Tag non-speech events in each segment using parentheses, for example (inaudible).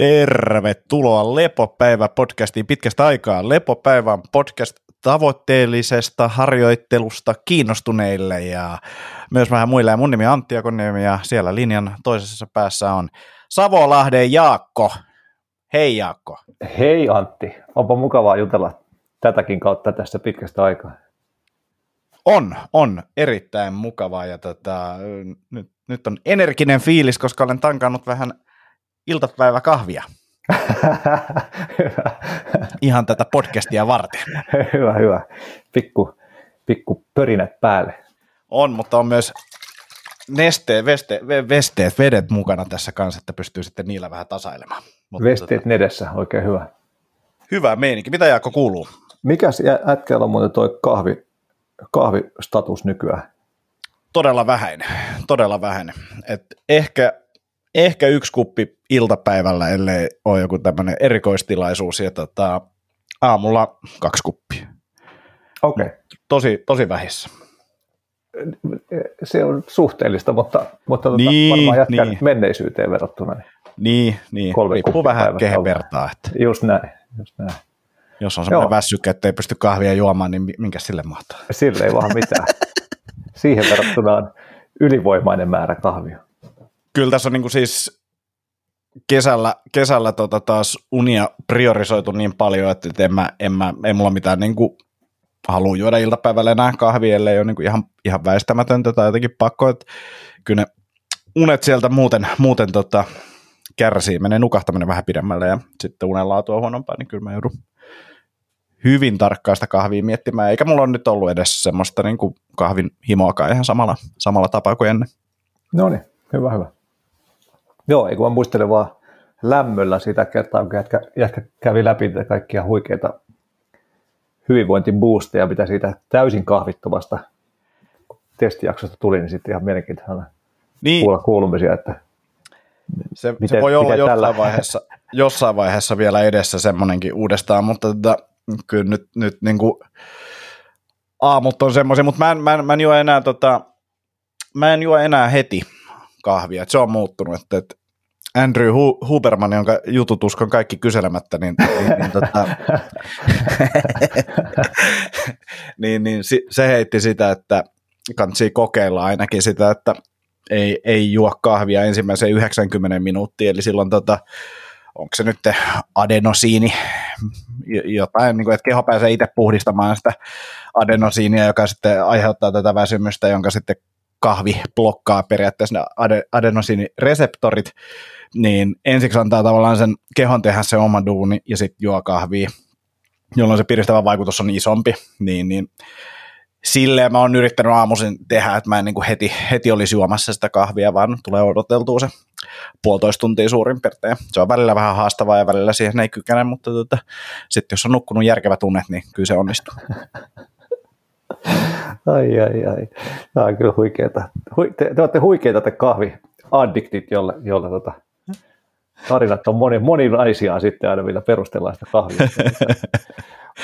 Tervetuloa Lepopäivä podcastiin pitkästä aikaa. Lepopäivä on podcast tavoitteellisesta harjoittelusta kiinnostuneille ja myös vähän muille. Ja mun nimi on Antti Akoniemi ja siellä linjan toisessa päässä on Savolahden Jaakko. Hei Jaakko. Hei Antti, onpa mukavaa jutella tätäkin kautta tässä pitkästä aikaa. On, on erittäin mukavaa ja tota, nyt, nyt on energinen fiilis, koska olen tankannut vähän iltapäiväkahvia. hyvä. (laughs) Ihan tätä podcastia varten. hyvä, hyvä. Pikku, pikku pörinät päälle. On, mutta on myös nesteet, veste, vesteet, vedet mukana tässä kanssa, että pystyy sitten niillä vähän tasailemaan. Mutta Vesteet tota, nedessä, oikein hyvä. Hyvä meininki. Mitä Jaakko kuuluu? Mikäs ätkällä on muuten toi kahvi, kahvistatus nykyään? Todella vähäinen, todella vähäinen. Et ehkä, ehkä yksi kuppi iltapäivällä, ellei ole joku tämmöinen erikoistilaisuus, ja tota, aamulla kaksi kuppia. Okei. Okay. Tosi, tosi vähissä. Se on suhteellista, mutta, mutta tota, niin, varmaan jatkaa niin. menneisyyteen verrattuna. Niin, niin, niin. riippuu vähän kehen vertaa. Että. Just näin, just näin. Jos on semmoinen väsykkä, että ei pysty kahvia juomaan, niin minkä sille mahtaa? Sille ei vaan mitään. (laughs) Siihen verrattuna on ylivoimainen määrä kahvia. Kyllä tässä on niin kuin siis kesällä, kesällä tota taas unia priorisoitu niin paljon, että en, mä, en, mä, ei mulla mitään niin kuin halua juoda iltapäivällä enää kahvia, ellei ole niin kuin ihan, ihan väistämätöntä tai jotenkin pakko, että kyllä ne unet sieltä muuten, muuten tota, kärsii, menee nukahtaminen vähän pidemmälle ja sitten unen laatu on huonompaa, niin kyllä mä joudun hyvin tarkkaa sitä kahvia miettimään, eikä mulla ole nyt ollut edes semmoista niin kuin kahvin himoakaan ihan samalla, samalla tapaa kuin ennen. No niin, hyvä, hyvä. Joo, ei kun mä muistelen vaan lämmöllä sitä kertaa, kun jätkä, jätkä kävi läpi kaikkia huikeita hyvinvointiboosteja, mitä siitä täysin kahvittomasta testijaksosta tuli, niin sitten ihan mielenkiintoista niin. kuulla kuulumisia, että se, miten, se voi olla jossain, tällä... vaiheessa, jossain vaiheessa vielä edessä semmoinenkin uudestaan, mutta tota, kyllä nyt, nyt niin kuin aamut on semmoisia, mutta mä en, mä en, mä en juo enää tota, mä en juo enää heti kahvia, että se on muuttunut, että, että Andrew Huberman, jonka jutut uskon kaikki kyselemättä, niin, niin, niin, tota, (laughs) niin, niin se heitti sitä, että kannattaa kokeilla ainakin sitä, että ei, ei juo kahvia ensimmäiseen 90 minuuttia, eli silloin tota, onko se nyt adenosiini, jotain, niin kuin, että keho pääsee itse puhdistamaan sitä adenosiinia, joka sitten aiheuttaa tätä väsymystä, jonka sitten kahvi blokkaa periaatteessa ne adenosiinireseptorit, niin ensiksi antaa tavallaan sen kehon tehdä se oma duuni ja sitten juo kahvia, jolloin se piristävä vaikutus on isompi, niin, niin silleen mä oon yrittänyt aamuisin tehdä, että mä en niin kuin heti, heti olisi juomassa sitä kahvia, vaan tulee odoteltua se puolitoista tuntia suurin piirtein. Se on välillä vähän haastavaa ja välillä siihen ei kykene, mutta tota, sitten jos on nukkunut järkevät tunnet, niin kyllä se onnistuu. (laughs) ai, ai, ai. Tämä on kyllä huikeeta. Te, te olette huikeita te kahvi-addiktit, jolle, jolle tota, tarinat on moni, moninaisia sitten aina, millä perustellaan sitä kahvia. (laughs)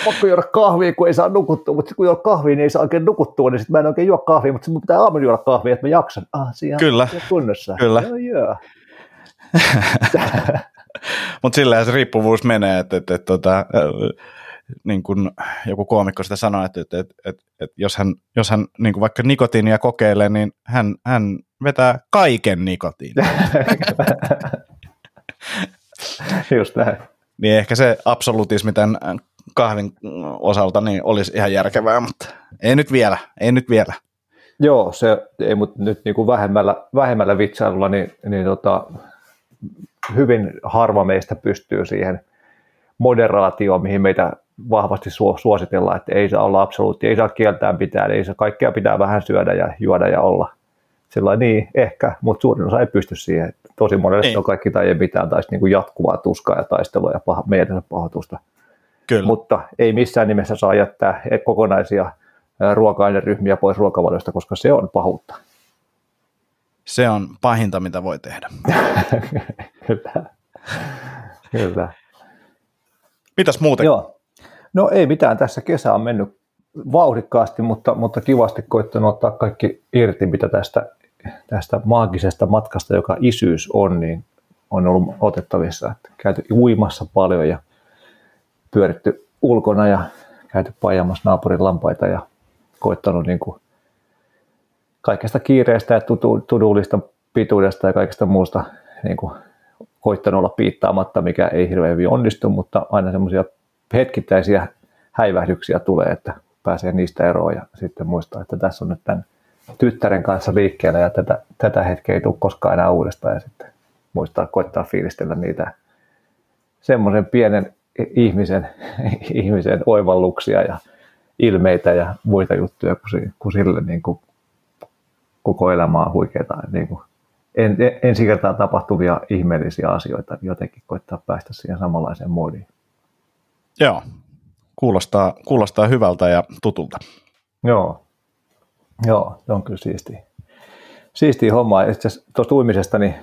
Pakko juoda kahvia, kun ei saa nukuttua, mutta kun juo kahvia, niin ei saa oikein nukuttua, niin sitten mä en oikein juo kahvia, mutta mun pitää aamulla juoda kahvia, että mä jaksan. Ah, siinä Kyllä. kunnossa. Kyllä. Joo, joo. (laughs) mutta sillä se riippuvuus menee, että, että, että, että niin kuin joku koomikko sitä sanoi, että, että, että, että, että jos hän, jos hän niin kuin vaikka nikotiinia kokeilee, niin hän, hän vetää kaiken nikotiinin. (laughs) Just näin. Niin ehkä se absolutismi tämän kahvin osalta niin olisi ihan järkevää, mutta ei nyt vielä, ei nyt vielä. Joo, se ei, mutta nyt niin kuin vähemmällä, vähemmällä vitsailulla, niin, niin tota, hyvin harva meistä pystyy siihen moderaatioon, mihin meitä vahvasti suositellaan, että ei saa olla absoluutti, ei saa kieltää pitää, ei saa kaikkea pitää vähän syödä ja juoda ja olla. Sillä niin, ehkä, mutta suurin osa ei pysty siihen. Tosi monelle niin. on kaikki tai ei mitään, tai niin kuin jatkuvaa tuskaa ja taistelua ja paha, meidän pahoitusta. Kyllä. Mutta ei missään nimessä saa jättää kokonaisia ruoka-aineryhmiä pois ruokavaliosta, koska se on pahuutta. Se on pahinta, mitä voi tehdä. (laughs) Kyllä. Kyllä. Mitäs muuten? Joo. No ei mitään, tässä kesä on mennyt vauhdikkaasti, mutta, mutta kivasti koittanut ottaa kaikki irti, mitä tästä, tästä maagisesta matkasta, joka isyys on, niin on ollut otettavissa. Että käyty uimassa paljon ja pyöritty ulkona ja käyty pajamassa naapurin lampaita ja koittanut niin kuin kaikesta kiireestä ja tudullista pituudesta ja kaikesta muusta niin kuin koittanut olla piittaamatta, mikä ei hirveän hyvin onnistu, mutta aina semmoisia hetkittäisiä häivähdyksiä tulee, että pääsee niistä eroon ja sitten muistaa, että tässä on nyt tämän tyttären kanssa liikkeellä ja tätä, tätä hetkeä ei tule koskaan enää uudestaan ja sitten muistaa koittaa fiilistellä niitä semmoisen pienen ihmisen, (laughs) ihmisen oivalluksia ja ilmeitä ja muita juttuja, kun, kun sille niin kuin koko elämä on huikeita niin kuin en, ensi kertaa tapahtuvia ihmeellisiä asioita, jotenkin koittaa päästä siihen samanlaiseen moodiin. Joo, kuulostaa, kuulostaa hyvältä ja tutulta. Joo, Joo, se on kyllä siistiä. Siistiä hommaa. tuosta uimisesta, niin,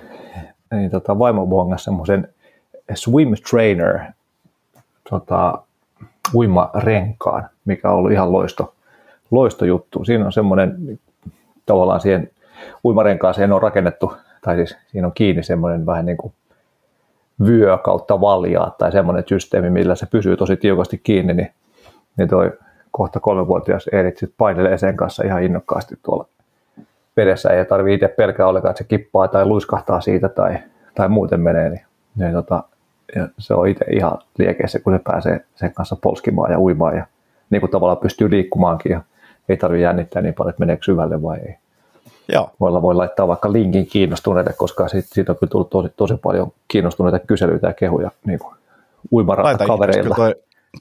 niin tota, vaimo bongasi semmoisen swim trainer tota, uimarenkaan, mikä on ollut ihan loisto, loisto juttu. Siinä on semmoinen tavallaan siihen uimarenkaaseen on rakennettu, tai siis siinä on kiinni semmoinen vähän niin kuin vyö kautta valjaa tai semmoinen systeemi, millä se pysyy tosi tiukasti kiinni, niin, niin toi kohta kolmevuotias Eerit sitten painelee sen kanssa ihan innokkaasti tuolla vedessä. Ei tarvitse itse pelkää ollenkaan, että se kippaa tai luiskahtaa siitä tai, tai muuten menee. Niin, niin tota, ja se on itse ihan liekeissä, kun se pääsee sen kanssa polskimaan ja uimaan ja niin kuin tavallaan pystyy liikkumaankin ja ei tarvitse jännittää niin paljon, että meneekö syvälle vai ei. Joo. Voi, voi laittaa vaikka linkin kiinnostuneille, koska siitä, siitä on kyllä tullut tosi, tosi paljon kiinnostuneita kyselyitä ja kehuja niin kuin uimarata-kavereilla.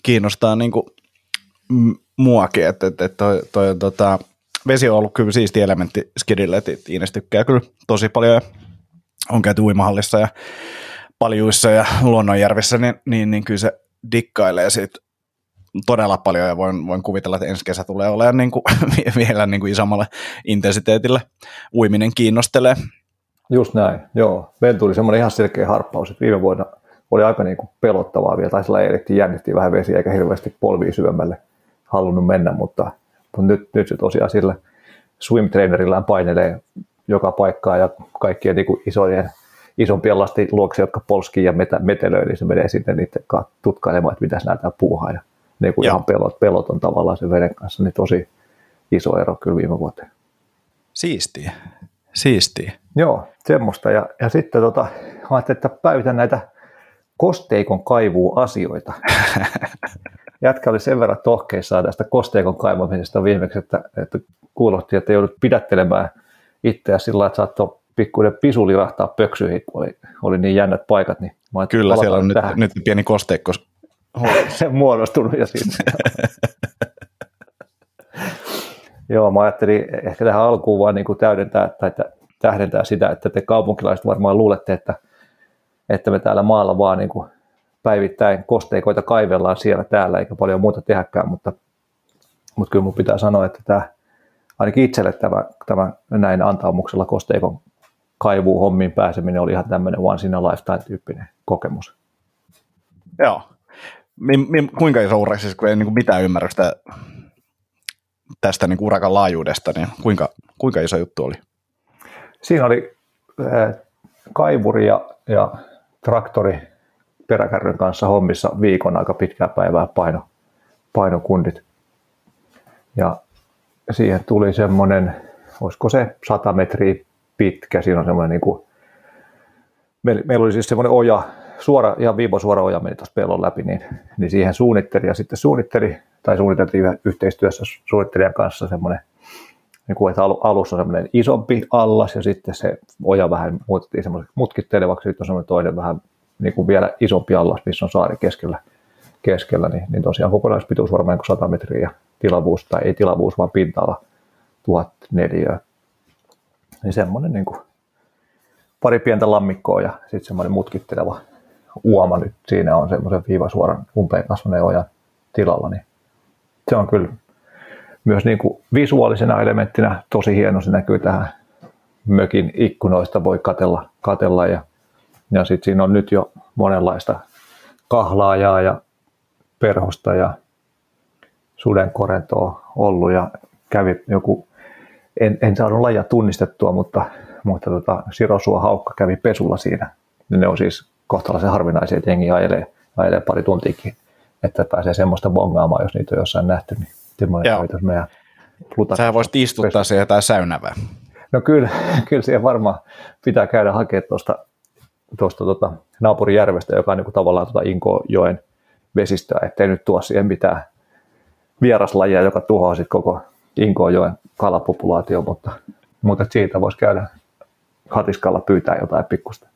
kiinnostaa niin kuin muakin, että, että, toi, toi, tota, vesi on ollut kyllä siisti elementti skidille, että Iines tykkää kyllä tosi paljon ja on käyty uimahallissa ja paljuissa ja luonnonjärvissä, niin, niin, niin kyllä se dikkailee siitä todella paljon ja voin, voin kuvitella, että ensi kesä tulee olemaan (laughs) niin kuin, vielä niin kuin isommalle intensiteetille. Uiminen kiinnostelee. Just näin, joo. Meillä tuli semmoinen ihan selkeä harppaus, että viime vuonna oli aika niin kuin pelottavaa vielä, tai sillä elettiin jännitti vähän vesiä eikä hirveästi polvia syvemmälle halunnut mennä, mutta, mutta nyt, nyt se tosiaan sillä swim trainerillään painelee joka paikkaa ja kaikkien niin isojen, isompien lasten luokse, jotka polskii ja metelöi, niin se menee sitten niiden tutkailemaan, että mitä näyttää puuhaa. Ja niin kuin ihan pelot, pelot on tavallaan sen veden kanssa, niin tosi iso ero kyllä viime vuoteen. Siistiä. Siistiä. Joo, semmoista. Ja, ja sitten tota, ajattelin, että päivitän näitä kosteikon kaivuu asioita. (laughs) jätkä oli sen verran tohkeissaan tästä kosteikon kaivamisesta viimeksi, että, että kuulosti, että joudut pidättelemään itseä sillä että saattoi pikkuinen pisu lirahtaa pöksyihin, kun oli, oli niin jännät paikat. Niin mä Kyllä, siellä on nyt, nyt pieni kosteikko. Se (laughs) muodostunut ja sitten. Joo, mä ajattelin ehkä tähän alkuun vaan niin kuin täydentää tai tähdentää sitä, että te kaupunkilaiset varmaan luulette, että, että me täällä maalla vaan niin kuin päivittäin kosteikoita kaivellaan siellä täällä, eikä paljon muuta tehäkään, mutta, mutta kyllä mun pitää sanoa, että tämä, ainakin itselle tämä, tämä näin antaumuksella kosteikon kaivuun hommiin pääseminen oli ihan tämmöinen once in a lifetime tyyppinen kokemus. Joo. Mi, mi, kuinka iso ura, siis kun ei niin kuin mitään ymmärrystä tästä niin kuin urakan laajuudesta, niin kuinka, kuinka iso juttu oli? Siinä oli äh, kaivuri ja, ja traktori peräkärryn kanssa hommissa viikon aika pitkää päivää paino, painokundit. Ja siihen tuli semmoinen, olisiko se 100 metriä pitkä, siinä on semmoinen niin kuin, meillä, meillä oli siis semmoinen oja, suora, ihan viivo suora oja meni tuossa pellon läpi, niin, niin siihen suunnitteli ja sitten suunnitteli, tai suunniteltiin yhteistyössä suunnittelijan kanssa semmoinen, niin kuin, että alussa semmoinen isompi allas ja sitten se oja vähän muutettiin semmoiseksi mutkittelevaksi, sitten on semmoinen toinen vähän niin kuin vielä isompi allas, missä on saari keskellä, keskellä niin, niin tosiaan kokonaispituus varmaan 100 metriä ja tilavuus, tai ei tilavuus, vaan pinta-ala 1004. Niin semmoinen niin kuin pari pientä lammikkoa ja sitten semmoinen mutkitteleva uoma nyt. Siinä on semmoisen viivasuoran umpeen kasvaneen ojan tilalla, niin se on kyllä myös niin kuin visuaalisena elementtinä tosi hieno, se näkyy tähän mökin ikkunoista, voi katella, katella ja ja sitten siinä on nyt jo monenlaista kahlaajaa ja perhosta ja sudenkorentoa ollut ja kävi joku, en, en saanut lajia tunnistettua, mutta, mutta tota, sirosua haukka kävi pesulla siinä. Ne on siis kohtalaisen harvinaisia, että jengi ajelee, ajelee pari tuntiakin, että pääsee semmoista bongaamaan, jos niitä on jossain nähty, niin semmoinen Joo. meidän. Sähän voisit istuttaa siihen jotain säynävää. No kyllä, (laughs) kyllä siihen varmaan pitää käydä hakemaan tuosta, tuosta tota, naapurijärvestä, joka on niin kuin tavallaan tuota Inkojoen vesistöä, ettei nyt tuo siihen mitään vieraslajia, joka tuhoaa sitten koko Inkojoen kalapopulaatio, mutta, mutta siitä voisi käydä hatiskalla pyytää jotain pikkusta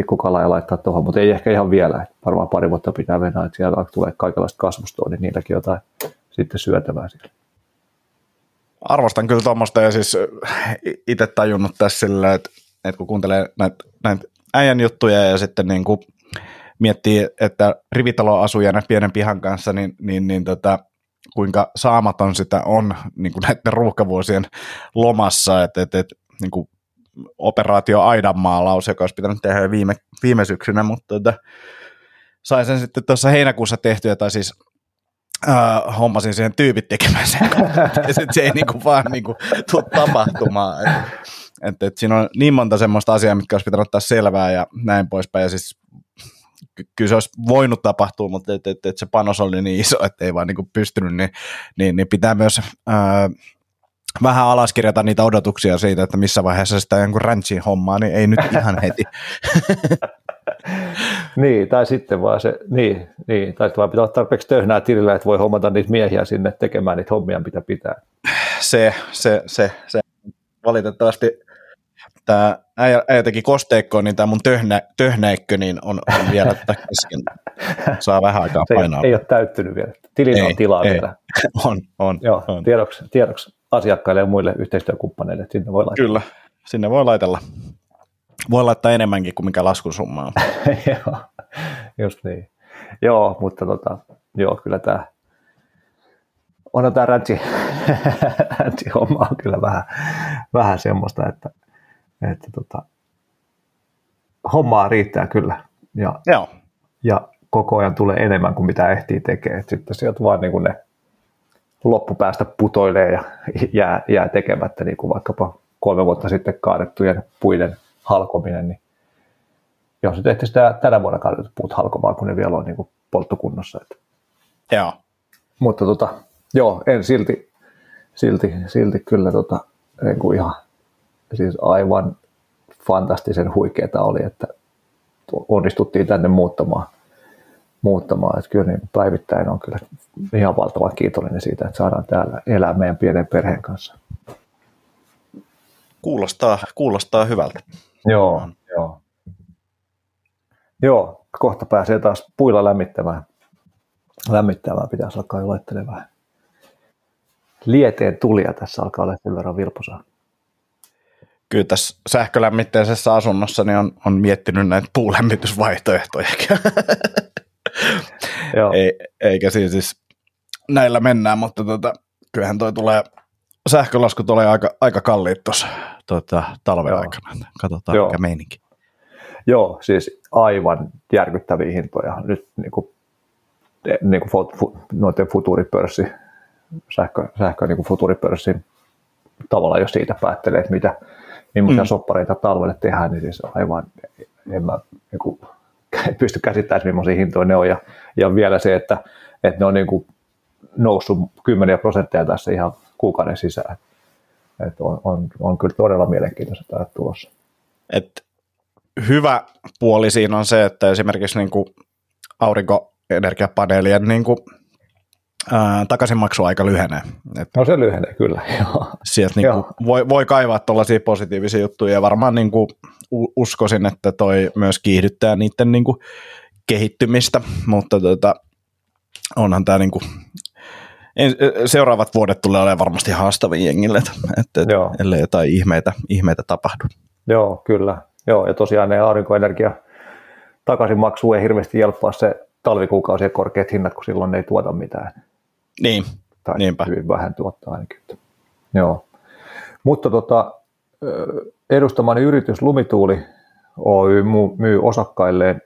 pikkukalaa ja laittaa tuohon, mutta ei ehkä ihan vielä. Varmaan pari vuotta pitää mennä, että siellä tulee kaikenlaista kasvustoa, niin niilläkin jotain sitten syötävää siellä. Arvostan kyllä tuommoista ja siis itse tajunnut tässä sillä, että, että kun kuuntelee näitä, näitä äijän juttuja ja sitten niin kuin miettii, että rivitaloasujana pienen pihan kanssa, niin, niin, niin tota, kuinka saamaton sitä on niin kuin näiden ruuhkavuosien lomassa, että, että niin kuin operaatio Aidanmaalaus, joka olisi pitänyt tehdä viime, viime syksynä, mutta tota, sain sen sitten tuossa heinäkuussa tehtyä, tai siis äh, hommasin siihen tyypit tekemään sen, (laughs) ja sitten se ei niinku vaan niinku tule tapahtumaan. Et, et, et siinä on niin monta semmoista asiaa, mitkä olisi pitänyt ottaa selvää ja näin poispäin, ja siis ky- kyllä se olisi voinut tapahtua, mutta et, et, et se panos oli niin iso, että ei vaan niinku pystynyt, niin, niin, niin pitää myös äh, vähän alaskirjata niitä odotuksia siitä, että missä vaiheessa sitä jonkun ranchin hommaa, niin ei nyt ihan heti. (laughs) niin, tai sitten vaan se, niin, niin tai sitten vaan pitää olla tarpeeksi töhnää tilillä, että voi hommata niitä miehiä sinne tekemään niitä hommia, mitä pitää. Se, se, se, se. valitettavasti tämä äijä, äijä teki kosteikkoon, niin tämä mun töhnä, töhnäikkö niin on, on vielä kesken. Saa vähän aikaa se painaa. Ei, ei ole täyttynyt vielä. Tilin Ei, on tilaa ei. vielä. (laughs) On, on. Joo, on. tiedoksi, tiedoksi asiakkaille ja muille yhteistyökumppaneille, että sinne voi laittaa. Kyllä, sinne voi laitella. Voi laittaa enemmänkin kuin mikä laskusumma on. (laughs) joo, just niin. Joo, mutta tota, joo, kyllä tämä on tämä räntsi, (laughs) räntsi homma on kyllä vähän, vähän semmoista, että, että tota, hommaa riittää kyllä ja, Joo, ja koko ajan tulee enemmän kuin mitä ehtii tekemään. Et Sitten sieltä vaan niin kuin ne loppupäästä putoilee ja jää, jää tekemättä, niin kuin vaikkapa kolme vuotta sitten kaadettujen puiden halkominen, niin jos nyt ehti sitä tänä vuonna kaadetut puut halkomaan, kun ne vielä on niin kuin polttokunnossa. Että. joo. Mutta tota, joo, en silti, silti, silti kyllä tota, niin kuin ihan siis aivan fantastisen huikeeta oli, että onnistuttiin tänne muuttamaan. Muuttamaan. Että kyllä niin päivittäin on kyllä ihan valtavan kiitollinen siitä, että saadaan täällä elää meidän pienen perheen kanssa. Kuulostaa, kuulostaa hyvältä. Joo, joo. Joo, kohta pääsee taas puilla lämmittämään. Lämmittämään pitäisi alkaa jo laittelemaan. Lieteen tulia tässä alkaa olla sen verran vilposaa. Kyllä tässä sähkölämmitteisessä asunnossa niin on, on miettinyt näitä puulämmitysvaihtoehtoja. (laughs) (laughs) Joo, Ei, eikä siis, siis näillä mennään, mutta tota, kyllähän toi tulee, sähkölasku tulee aika, aika kalliit tuossa tota, talven Joo. aikana. Katsotaan Joo. mikä meininki. Joo, siis aivan järkyttäviä hintoja. Nyt niin kuin, niin kuin fu, fu, noiden futuripörssi, sähkö, sähkö niin kuin futuripörssin tavallaan, jos siitä päättelee, että mitä, millaisia mm. soppareita talvelle tehdään, niin siis aivan, en mä niin kuin, (laughs) pysty käsittämään, millaisia hintoja ne on. Ja, ja vielä se, että, että ne on niin kuin noussut kymmeniä prosentteja tässä ihan kuukauden sisään. Että on, on, on kyllä todella mielenkiintoiset ajat tulossa. Et hyvä puoli siinä on se, että esimerkiksi niin kuin aurinkoenergiapaneelien niin kuin, ää, takaisinmaksuaika lyhenee. Et No se lyhenee kyllä, (laughs) joo. sieltä niin Joo. voi, voi kaivaa tuollaisia positiivisia juttuja ja varmaan niin kuin, uskoisin, että toi myös kiihdyttää niiden niin kuin, kehittymistä, mutta tota, onhan tämä niin kuin, en, seuraavat vuodet tulee olemaan varmasti haastavia jengille, että Joo. ellei jotain ihmeitä, ihmeitä tapahdu. Joo, kyllä. Joo, ja tosiaan ne aurinkoenergia takaisinmaksu ei hirveästi jelppaa se talvikuukausien korkeat hinnat, kun silloin ne ei tuota mitään. Niin, Tai Niinpä. hyvin vähän tuottaa ainakin. Joo. Mutta tota, edustamani yritys Lumituuli Oy myy- osakkailleen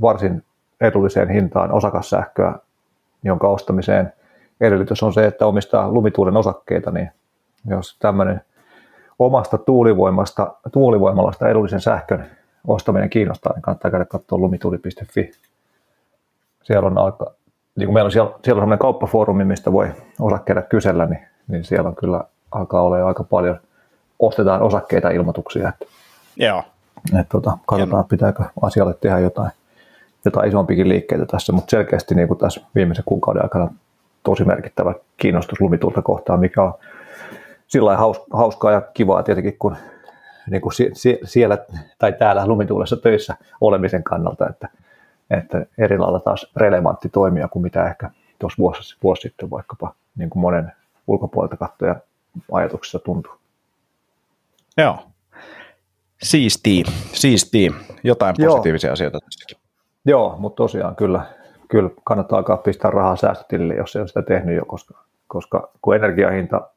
varsin edulliseen hintaan osakassähköä, jonka ostamiseen edellytys on se, että omistaa Lumituulen osakkeita, niin jos tämmöinen omasta tuulivoimasta, tuulivoimalasta edullisen sähkön ostaminen kiinnostaa, niin kannattaa käydä katsoa lumituli.fi. Siellä on aika, niin kuin meillä on siellä, siellä on sellainen kauppafoorumi, mistä voi osakkeita kysellä, niin, niin siellä on kyllä alkaa olla aika paljon, ostetaan osakkeita ilmoituksia. Että, Joo. että tota, katsotaan, pitääkö asialle tehdä jotain, jotain isompikin liikkeitä tässä, mutta selkeästi niin kuin tässä viimeisen kuukauden aikana tosi merkittävä kiinnostus lumitulta kohtaan, mikä on sillä hauskaa ja kivaa tietenkin, kun niin kuin siellä tai täällä lumituulessa töissä olemisen kannalta, että, että eri lailla taas relevantti toimija kuin mitä ehkä tuossa vuosi, vuosi sitten vaikkapa niin kuin monen ulkopuolelta katsojan ajatuksessa tuntuu. Joo. Siisti, siisti. Jotain positiivisia Joo. asioita tässäkin. Joo, mutta tosiaan kyllä, kyllä kannattaa alkaa pistää rahaa säästötilille, jos ei ole sitä tehnyt jo, koska, koska kun energiahinta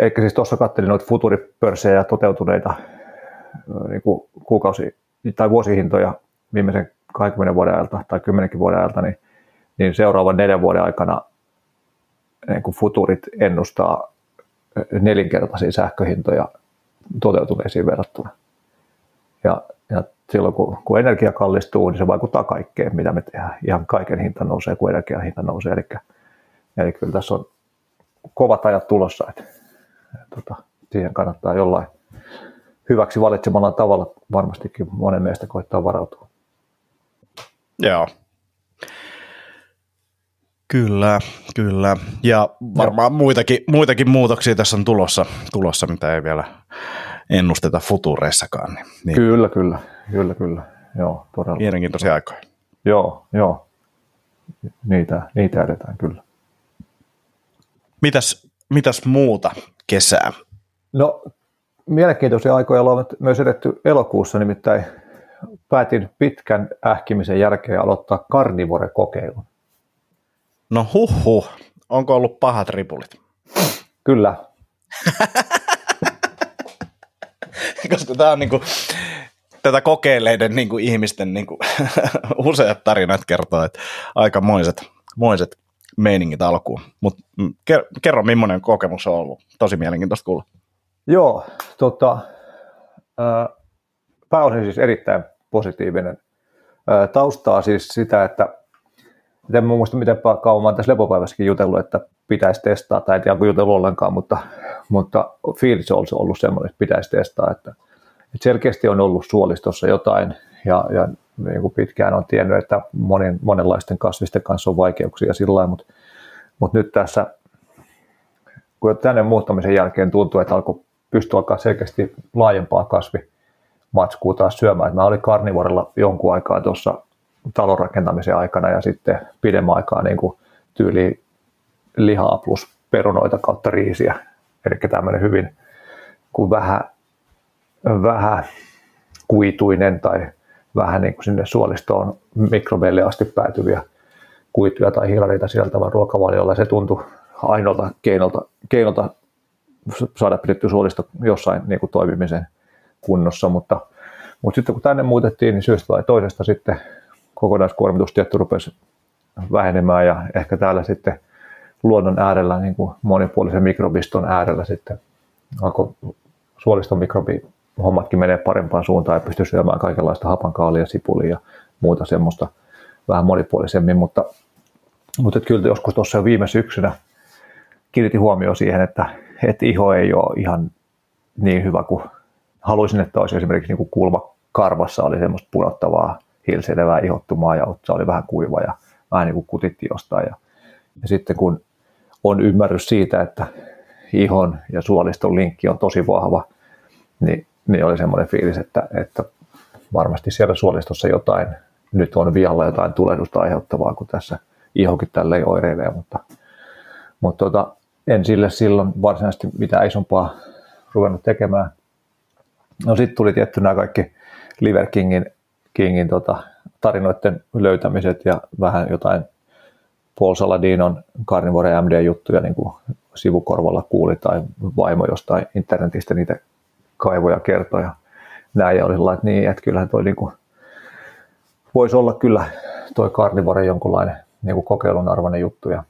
Eikä siis tuossa katselin noita futuripörssejä toteutuneita niin kuin kuukausi- tai vuosihintoja viimeisen 20 vuoden ajalta tai 10 vuoden ajalta, niin, niin seuraavan neljän vuoden aikana niin kuin futurit ennustaa nelinkertaisia sähköhintoja toteutuneisiin verrattuna. Ja, ja silloin kun, kun energia kallistuu, niin se vaikuttaa kaikkeen, mitä me tehdään. Ihan kaiken hinta nousee, kun energian hinta nousee. Eli, eli kyllä tässä on kovat ajat tulossa. Että tota, siihen kannattaa jollain hyväksi valitsemalla tavalla varmastikin monen mielestä koittaa varautua. Joo. Kyllä, kyllä. Ja varmaan muitakin, muitakin muutoksia tässä on tulossa, tulossa, mitä ei vielä ennusteta futureissakaan. Niin, niin. Kyllä, kyllä, kyllä, kyllä. Joo, todella. Mielenkiintoisia aikoja. Joo, joo. Niitä, niitä edetään kyllä. Mitäs, mitäs muuta kesää? No, mielenkiintoisia aikoja ollaan myös edetty elokuussa, nimittäin päätin pitkän ähkimisen jälkeen aloittaa karnivore-kokeilun. No huh, onko ollut pahat ripulit? Kyllä. (laughs) Koska tämä on niinku, tätä kokeileiden niinku ihmisten niinku, (laughs) useat tarinat kertoo, että aika moiset, moiset meiningit alkuun. Mutta mm, kerro, millainen kokemus on ollut. Tosi mielenkiintoista kuulla. Joo, tota, pääosin siis erittäin positiivinen. taustaa siis sitä, että en muista miten kauan olen tässä lepopäivässäkin jutellut, että pitäisi testaa, tai en tiedä onko jutellut ollenkaan, mutta, mutta fiilis on ollut semmoinen, että pitäisi testaa, että, että selkeästi on ollut suolistossa jotain, ja, ja niin kuin pitkään on tiennyt, että monen, monenlaisten kasvisten kanssa on vaikeuksia sillä lailla, mutta, mutta nyt tässä, kun tänne muuttamisen jälkeen tuntuu, että alkoi pystyä alkaa selkeästi laajempaa kasvimatskua taas syömään. Mä olin karnivorilla jonkun aikaa tuossa talon rakentamisen aikana ja sitten pidemmän aikaa niin kuin tyyli lihaa plus perunoita kautta riisiä. Eli tämmöinen hyvin kuin vähän, vähän kuituinen tai vähän niin kuin sinne suolistoon mikrobeille asti päätyviä kuituja tai hiilareita sieltävän ruokavaliolla. Se tuntui ainoalta keinolta, keinolta saada pidetty suolisto jossain niin kuin toimimisen kunnossa, mutta, mutta sitten kun tänne muutettiin, niin syystä tai toisesta sitten kokonaiskuormitus tietty rupesi vähenemään ja ehkä täällä sitten luonnon äärellä, niin kuin monipuolisen mikrobiston äärellä sitten alkoi suoliston mikrobi hommatkin menee parempaan suuntaan ja pystyy syömään kaikenlaista hapankaalia, sipulia ja muuta semmoista vähän monipuolisemmin, mutta, mutta kyllä joskus tuossa jo viime syksynä kiinnitin huomioon siihen, että, että iho ei ole ihan niin hyvä kuin haluaisin, että olisi esimerkiksi niin kulma karvassa oli semmoista punottavaa, hilseilevää ihottumaa ja otsa oli vähän kuiva ja vähän niin kuin kutitti jostain. Ja, ja sitten kun on ymmärrys siitä, että ihon ja suoliston linkki on tosi vahva, niin niin oli semmoinen fiilis, että, että varmasti siellä suolistossa jotain, nyt on vialla jotain tulehdusta aiheuttavaa, kun tässä ihokin tälleen oireilee, mutta, mutta tota, en sille silloin varsinaisesti mitään isompaa ruvennut tekemään. No sitten tuli tietty nämä kaikki Liver Kingin, Kingin tota, tarinoiden löytämiset ja vähän jotain Paul Saladinon Carnivore MD-juttuja niin kuin sivukorvalla kuuli tai vaimo jostain internetistä niitä kaivoja kertoja näin, ja oli sellainen, että niin, että kyllähän toi niin kuin, voisi olla kyllä toi karnivore jonkunlainen niin kuin kokeilun arvoinen juttu, ja,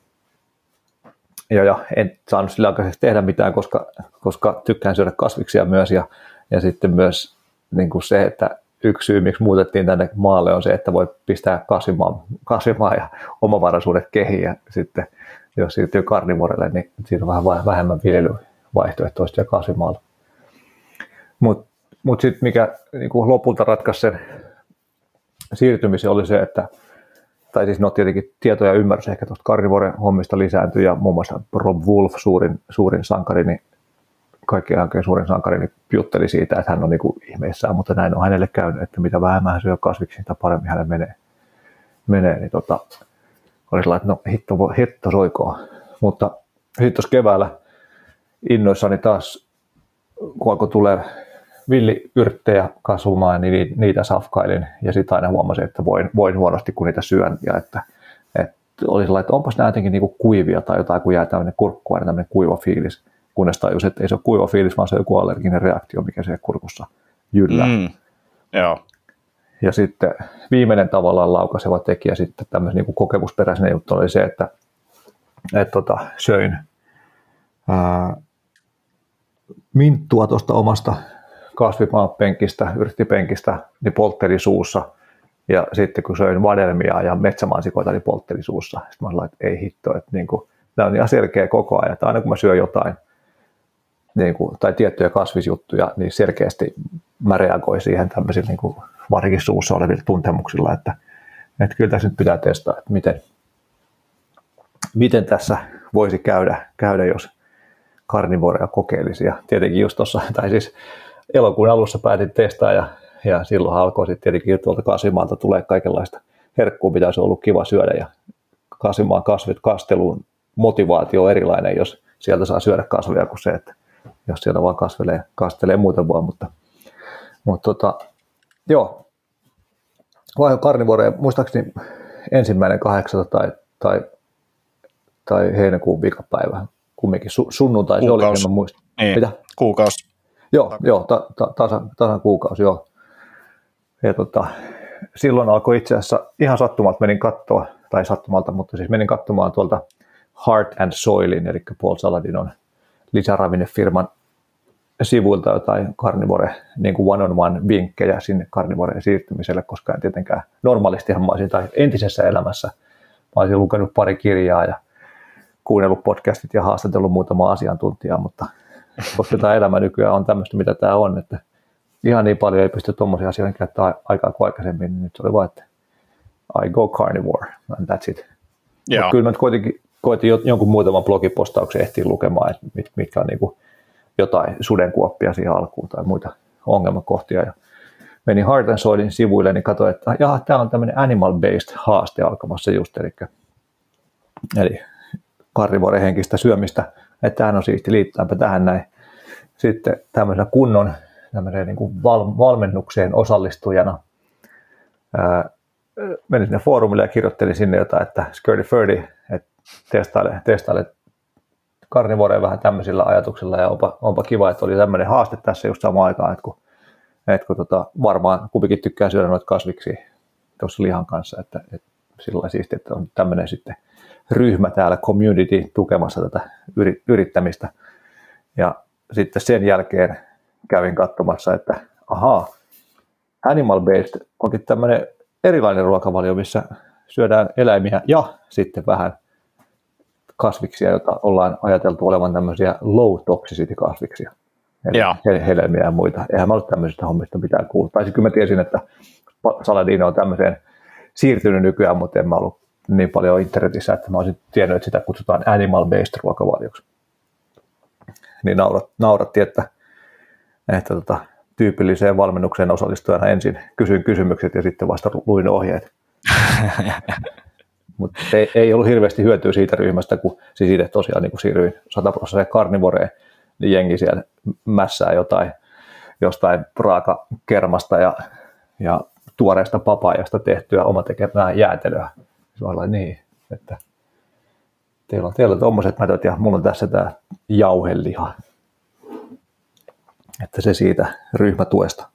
ja, ja en saanut sillä aikaisesti tehdä mitään, koska, koska tykkään syödä kasviksia myös, ja, ja sitten myös niin kuin se, että yksi syy, miksi muutettiin tänne maalle on se, että voi pistää kasvimaan, kasvimaan ja omavaraisuudet kehiin ja sitten jos siirtyy karnivorelle, niin siinä on vähän vähemmän viljelyvaihtoehtoista ja kasvimaalla. Mutta mut sitten mikä niin kuin lopulta ratkaisi sen siirtymisen oli se, että tai siis no tietenkin tieto ja ymmärrys ehkä tuosta karnivoren hommista lisääntyi ja muun muassa Rob Wolf, suurin, suurin sankari, niin kaikkien aikojen suurin sankari, niin jutteli siitä, että hän on niin ihmeissään, mutta näin on hänelle käynyt, että mitä vähemmän hän syö kasviksi, sitä paremmin hänelle menee. menee niin tota, oli sellainen, että no hitto, hitto soikoon. Mutta sitten tuossa keväällä innoissani taas, kun alkoi tulee villiyrttejä kasvamaan, niin niitä safkailin ja sitten aina huomasin, että voin, voin huonosti, kun niitä syön ja että, että oli sellainen, että onpas nämä jotenkin niin kuivia tai jotain, kun jää tämmöinen kurkku aina tämmöinen kuiva fiilis, kunnes tajus, että ei se ole kuiva fiilis, vaan se on joku allerginen reaktio, mikä se kurkussa jyllää. Mm. Joo. Ja sitten viimeinen tavallaan laukaiseva tekijä sitten tämmöisen niin kokemusperäisenä juttu oli se, että, että tota, söin ää, minttua tuosta omasta kasvimaanpenkistä, yrttipenkistä, niin poltteli suussa. Ja sitten kun söin vadelmia ja metsämansikoita, niin poltteli suussa. Sitten mä sanoin, että ei hitto, että niin kuin, tämä on ihan selkeä koko ajan, että aina kun mä syön jotain, niin kuin, tai tiettyjä kasvisjuttuja, niin selkeästi mä reagoin siihen tämmöisillä niin kuin, varsinkin suussa olevilla tuntemuksilla, että, että kyllä tässä nyt pitää testaa, että miten, miten tässä voisi käydä, käydä jos karnivoreja kokeilisi. Ja tietenkin just tuossa, tai siis elokuun alussa päätin testaa ja, ja silloin alkoi sitten tietenkin tuolta kasvimaalta tulee kaikenlaista herkkua, mitä olisi ollut kiva syödä ja kasvimaan kasvit kasteluun motivaatio on erilainen, jos sieltä saa syödä kasveja kuin se, että jos sieltä vaan kasvelee, kastelee muuten vaan, mutta, mutta tota, joo, vaiho karnivoreja, muistaakseni ensimmäinen kahdeksata tai, tai, tai heinäkuun viikapäivä, kumminkin su, sunnuntai se oli, en mä muista. Niin. Mitä? Kuukausi. Joo, joo ta, ta, tasan, tasan kuukausi, joo. Ja tota, silloin alkoi itse asiassa ihan sattumalta menin katsoa, tai sattumalta, mutta siis menin katsomaan tuolta Heart and Soilin, eli Paul Saladinon lisäravinnefirman sivuilta jotain carnivore, niin kuin one-on-one vinkkejä sinne carnivoreen siirtymiselle, koska en tietenkään normaalistihan mä olisin, tai entisessä elämässä mä olisin lukenut pari kirjaa ja kuunnellut podcastit ja haastatellut muutama asiantuntijaa, mutta koska tämä elämä nykyään on tämmöistä, mitä tämä on, että ihan niin paljon ei pysty tuommoisia asioita käyttämään aikaa kuin aikaisemmin, niin nyt se oli vain, että I go carnivore, and that's it. Yeah. Kyllä mä kuitenkin koitin jonkun muutaman blogipostauksen ehtiin lukemaan, että mit, mitkä on niin kuin jotain sudenkuoppia siihen alkuun tai muita ongelmakohtia. Ja menin Heart and Soilin sivuille, niin katsoin, että jaha, tämä on tämmöinen animal-based haaste alkamassa just, eli, eli karnivore-henkistä syömistä, että tämähän on siisti, liittääpä tähän näin. Sitten tämmöisenä kunnon tämmöiseen niin kuin val- valmennukseen osallistujana ää, menin sinne foorumille ja kirjoittelin sinne jotain, että Skirty Ferdy, testaile, testaile karnivoreja vähän tämmöisillä ajatuksilla ja onpa, onpa kiva, että oli tämmöinen haaste tässä just samaan aikaan, että kun, että kun tota, varmaan kumpikin tykkää syödä noita kasviksi tuossa lihan kanssa, että, että sillä siistiä, että on tämmöinen sitten ryhmä täällä, community tukemassa tätä yrittämistä. Ja sitten sen jälkeen kävin katsomassa, että ahaa, animal based onkin tämmöinen erilainen ruokavalio, missä syödään eläimiä ja sitten vähän kasviksia, joita ollaan ajateltu olevan tämmöisiä low toxicity kasviksia. Eli helmiä ja muita. Eihän mä ollut tämmöisistä hommista mitään kuullut. Tai kyllä mä tiesin, että saladino on tämmöiseen siirtynyt nykyään, mutta en mä ollut niin paljon internetissä, että mä olisin tiennyt, että sitä kutsutaan animal-based ruokavalioksi. Niin naurat, nauratti, että, että tota, tyypilliseen valmennukseen osallistujana ensin kysyin kysymykset ja sitten vasta luin ohjeet. (laughs) Mutta ei, ei, ollut hirveästi hyötyä siitä ryhmästä, kun siis itse tosiaan niin kun siirryin 100 prosenttia karnivoreen, niin jengi siellä mässää jotain jostain raakakermasta ja, ja tuoreesta papajasta tehtyä oma tekemää jäätelöä. Se on niin, että teillä on, teillä on tuommoiset mätöt ja mulla on tässä tämä jauheliha. Että se siitä ryhmätuesta.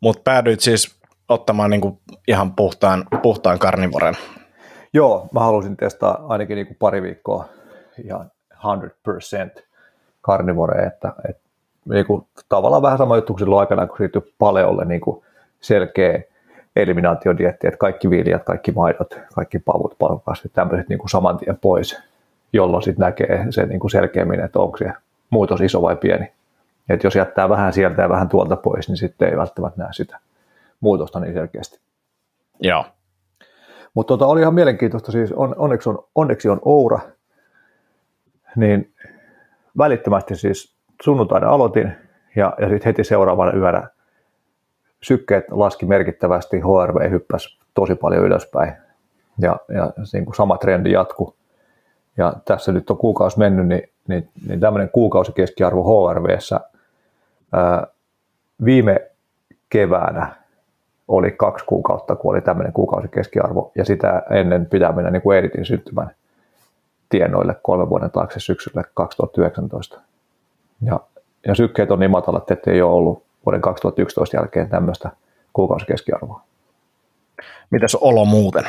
Mutta päädyit siis ottamaan niin kuin ihan puhtaan, puhtaan karnivoren. Joo, mä halusin testaa ainakin niin kuin pari viikkoa ihan 100% karnivoreja, että, että niin kuin, tavallaan vähän sama juttu kuin silloin aikana, kun siirtyi paleolle niin kuin selkeä eliminaatiodietti, että kaikki viljat, kaikki maidot, kaikki pavut, palkasvit, tämmöiset niin kuin saman tien pois, jolloin sitten näkee se niin kuin selkeämmin, että onko se muutos iso vai pieni. Et jos jättää vähän sieltä ja vähän tuolta pois, niin sitten ei välttämättä näe sitä muutosta niin selkeästi. Joo. Mutta tota, oli ihan mielenkiintoista, siis on, onneksi, on, onneksi on Oura, niin välittömästi siis sunnuntaina aloitin ja, ja sitten heti seuraavana yönä sykkeet laski merkittävästi, HRV hyppäsi tosi paljon ylöspäin ja, ja niin kuin sama trendi jatkuu. Ja tässä nyt on kuukausi mennyt, niin, niin, niin tämmöinen kuukausikeskiarvo HRVssä ää, viime keväänä oli kaksi kuukautta, kun oli tämmöinen kuukausikeskiarvo, ja sitä ennen pitää mennä niin kuin Editin syntymän tienoille kolmen vuoden taakse syksyllä 2019. Ja, ja sykkeet on niin matalat, että ei ole ollut vuoden 2011 jälkeen tämmöistä kuukausikeskiarvoa. Mitäs olo muuten?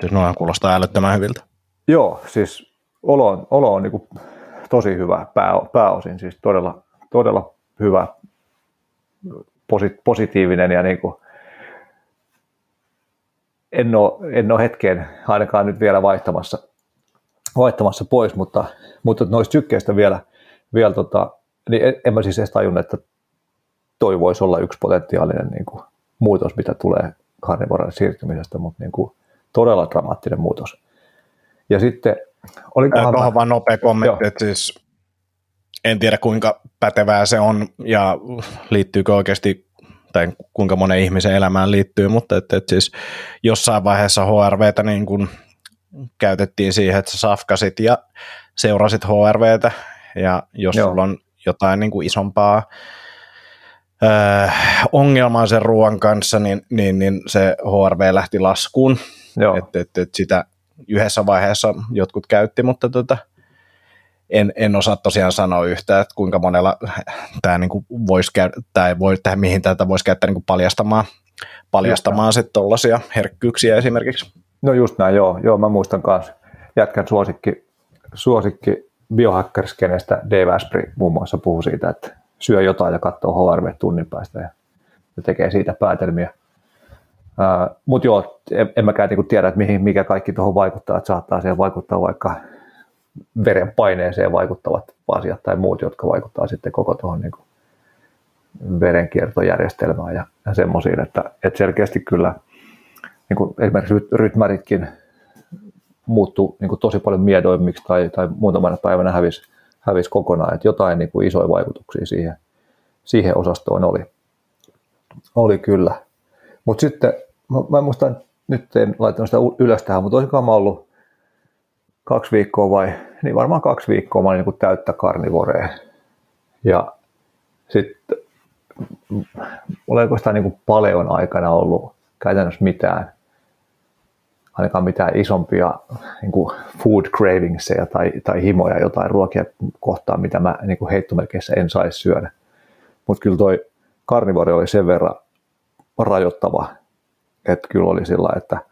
Siis noin kuulostaa älyttömän hyviltä. Joo, siis olo on, olo on niin tosi hyvä pää, pääosin, siis todella, todella hyvä, posi, positiivinen ja niin kuin, en, ole, en ole hetkeen ainakaan nyt vielä vaihtamassa, vaihtamassa pois, mutta, mutta noista sykkeistä vielä, vielä tota, niin en, en mä siis edes tajunnut, että toi voisi olla yksi potentiaalinen niin kuin, muutos, mitä tulee karnivoran siirtymisestä, mutta niin kuin, todella dramaattinen muutos. Ja sitten Olikohan Tuohon vaan nopea kommentti, että siis en tiedä kuinka pätevää se on ja liittyykö oikeasti tai kuinka monen ihmisen elämään liittyy, mutta että, että siis jossain vaiheessa HRVtä niin kuin käytettiin siihen, että sä safkasit ja seurasit HRVtä ja jos Joo. sulla on jotain niin kuin isompaa äh, ongelmaa sen ruoan kanssa, niin, niin, niin se HRV lähti laskuun. Että, että, että sitä yhdessä vaiheessa jotkut käytti, mutta tota, en, en osaa tosiaan sanoa yhtään, että kuinka monella tämä niinku voisi käyttää, voi, tähän, mihin tätä voisi käyttää niinku paljastamaan, paljastamaan sitten tuollaisia herkkyyksiä esimerkiksi. No just näin, joo. joo mä muistan myös jätkän suosikki, suosikki biohackerskenestä Dave Asprey muun muassa puhuu siitä, että syö jotain ja katsoo HRV tunnin päästä ja, ja tekee siitä päätelmiä. Uh, Mutta joo, en, en mäkään niinku tiedä, että mihin, mikä kaikki tuohon vaikuttaa, että saattaa siihen vaikuttaa vaikka verenpaineeseen vaikuttavat asiat tai muut, jotka vaikuttaa sitten koko tuohon niin verenkiertojärjestelmään ja, ja semmoisiin, että, että selkeästi kyllä niin kuin esimerkiksi rytmäritkin muuttuu niin kuin tosi paljon miedoimmiksi tai, tai muutamana päivänä hävisi hävis kokonaan, että jotain niin kuin isoja vaikutuksia siihen, siihen osastoon oli, oli kyllä. Mutta sitten, mä, mä muistan, nyt en laittanut sitä ylös tähän, mutta olisikohan mä ollut kaksi viikkoa vai, niin varmaan kaksi viikkoa mä olin niin täyttä karnivorea. Ja sitten ei oikeastaan niin paljon aikana ollut käytännössä mitään, ainakaan mitään isompia niin kuin food cravingseja tai, tai himoja jotain ruokia kohtaan, mitä mä niin heittomerkeissä en saisi syödä. Mutta kyllä toi karnivori oli sen verran rajoittava, että kyllä oli sillä että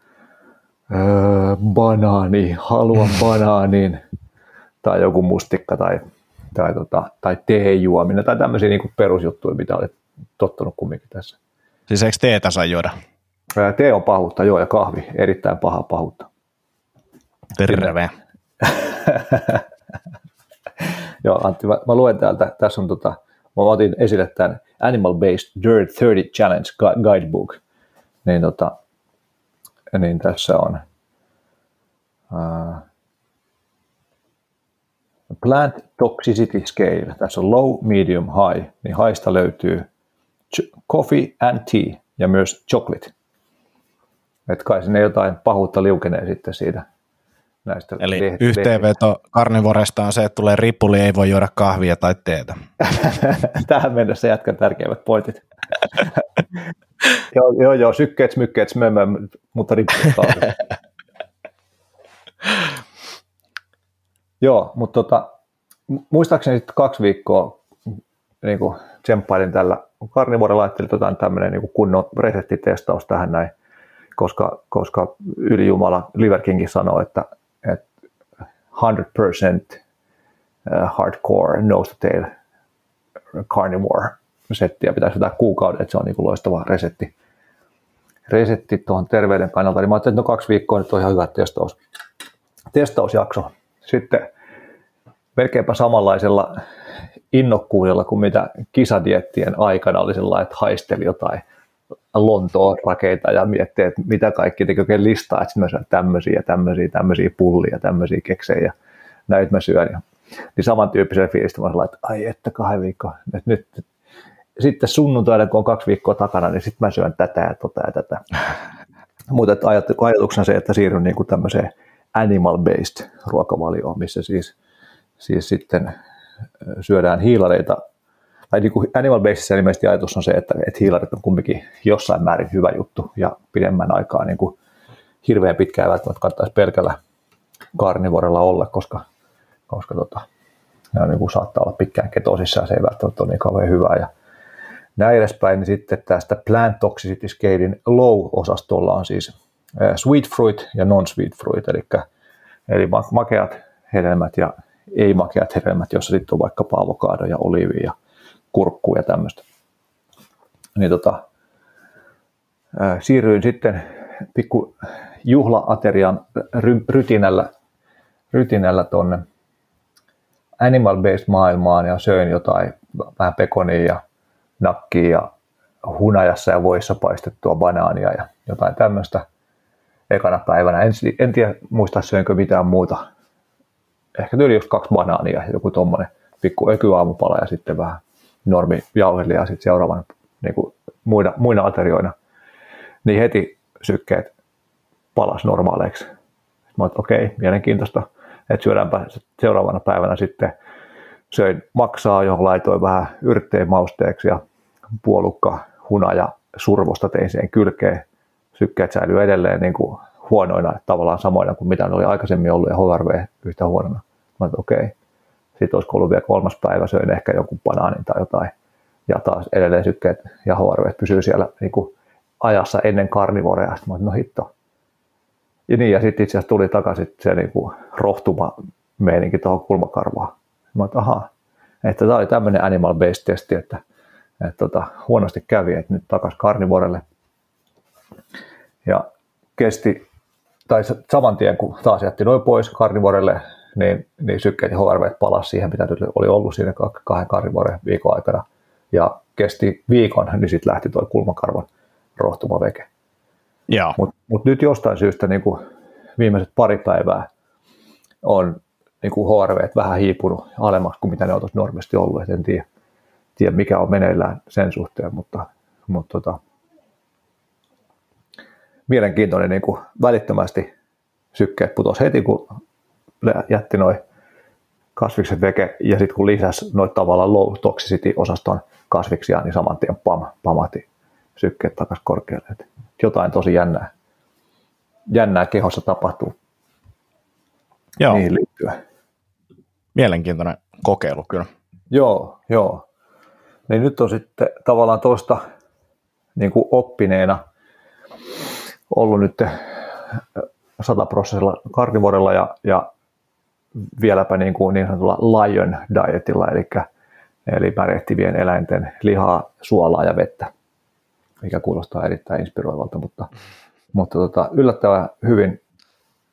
öö, banaani, haluan (laughs) banaanin, tai joku mustikka tai, tai, tota, tai teejuominen tai tämmöisiä niin perusjuttuja, mitä olet tottunut kumminkin tässä. Siis eikö teetä saa juoda? Öö, tee on pahuutta, joo, ja kahvi, erittäin paha pahuutta. Terve. (laughs) joo, Antti, mä, mä, luen täältä, tässä on tota, mä otin esille tämän Animal Based Dirt 30 Challenge Guidebook, niin tota, niin tässä on uh, Plant Toxicity Scale. Tässä on low, medium, high. Niin haista löytyy coffee and tea ja myös chocolate. Että kai sinne jotain pahuutta liukenee sitten siitä näistä Eli lehti- yhteenveto karnivoresta on se, että tulee ripuli, ei voi juoda kahvia tai teetä. (laughs) Tähän mennessä jatkan tärkeimmät pointit. (laughs) joo, joo, joo, sykkeet, smykkeet, smömmö, mutta rippustaa. (laughs) joo, mutta tota, muistaakseni sitten kaksi viikkoa niin kuin tsemppailin tällä. Karnivuori laitteli tota, tämmöinen niin kunnon reseptitestaus tähän näin, koska, koska ylijumala Liver Kingin sanoi, että, että 100% uh, hardcore nose to tail carnivore-settiä pitäisi vetää kuukauden, että se on niin kuin loistava resetti, resetti tuohon terveyden kannalta. Niin mä ajattelin, että no kaksi viikkoa nyt on ihan hyvä testaus, testausjakso. Sitten melkeinpä samanlaisella innokkuudella kuin mitä kisadiettien aikana oli sellainen, että haisteli jotain Lontoon rakeita ja miettii, että mitä kaikki teki oikein listaa, että mä syön tämmöisiä ja tämmöisiä, tämmöisiä pullia, tämmöisiä keksejä ja näitä mä syön. Ja, niin samantyyppisen fiilistä mä että ai että kahden viikkoa, että nyt sitten sunnuntaina, kun on kaksi viikkoa takana, niin sitten mä syön tätä ja tota ja tätä. (laughs) Mutta ajatuksena se, että siirryn niin kuin tämmöiseen animal-based ruokavalioon, missä siis, siis sitten syödään hiilareita tai niin kuin animal basissa ilmeisesti ajatus on se, että, että hiilarit on kumminkin jossain määrin hyvä juttu ja pidemmän aikaa niin kuin hirveän pitkään välttämättä kannattaisi pelkällä karnivorella olla, koska, koska tota, ne on, niin kuin saattaa olla pitkään ketosissa ja se ei välttämättä ole niin kauhean hyvää. Ja näin edespäin, niin sitten tästä Plant Toxicity Scalein low-osastolla on siis sweet fruit ja non-sweet fruit, eli, eli makeat hedelmät ja ei-makeat hedelmät, jossa sitten on vaikka avokado ja oliivi ja kurkkuu ja tämmöistä. Niin tota, ää, siirryin sitten pikku juhlaaterian ry- rytinällä, rytinällä tonne animal-based maailmaan ja söin jotain vähän pekonia ja nakkia ja hunajassa ja voissa paistettua banaania ja jotain tämmöistä ekana päivänä. En, en tiedä muista söinkö mitään muuta. Ehkä tyyli just kaksi banaania joku tommonen pikku ökyaamupala ja sitten vähän normi jauhelia sitten seuraavan niin kuin muina, muina aterioina, niin heti sykkeet palas normaaleiksi. Mä okei, okay, mielenkiintoista, että syödäänpä seuraavana päivänä sitten söin maksaa, johon laitoin vähän yrtteen mausteeksi ja puolukka, hunaja, survosta tein siihen kylkeen. Sykkeet säilyy edelleen niin kuin huonoina, tavallaan samoina kuin mitä ne oli aikaisemmin ollut ja HRV yhtä huonona. Mä että okei, okay, sitten olisiko ollut vielä kolmas päivä, söin ehkä jonkun banaanin tai jotain. Ja taas edelleen sykkeet ja HRV pysyy siellä niin kuin ajassa ennen karnivoreja. Sitten mä olin, no hitto. Ja niin, ja sitten itse asiassa tuli takaisin se niin kuin rohtuma meininki tuohon kulmakarvaan. Mä olin, ahaa, että tämä oli tämmöinen animal-based testi, että, että tota, huonosti kävi, että nyt takaisin karnivorelle. Ja kesti, tai saman tien kun taas jätti noin pois karnivorelle, niin, niin sykkeet ja HRV palasi siihen, mitä nyt oli ollut siinä kahden karnivuoden viikon aikana. Ja kesti viikon, niin sitten lähti tuo kulmakarvon rohtuma veke. Mutta mut nyt jostain syystä niin kuin viimeiset pari päivää on niin kuin HRV vähän hiipunut alemmaksi kuin mitä ne on tuossa normisti ollut. Et en tiedä, tiedä, mikä on meneillään sen suhteen, mutta, mutta tota, mielenkiintoinen niin kuin välittömästi sykkeet putosi heti, kun jätti noin kasvikset veke, ja sitten kun lisäsi noita tavallaan low toxicity-osaston kasviksia, niin saman tien pam, pamahti sykkeet takaisin korkealle. Et jotain tosi jännää, jännää kehossa tapahtuu Joo. niihin liittyen. Mielenkiintoinen kokeilu kyllä. Joo, joo. Niin nyt on sitten tavallaan tuosta niin kuin oppineena ollut nyt sataprosessilla karnivorilla ja, ja vieläpä niin, kuin niin sanotulla lion dietilla, eli, eli märehtivien eläinten lihaa, suolaa ja vettä, mikä kuulostaa erittäin inspiroivalta, mutta, mutta tota, yllättävän hyvin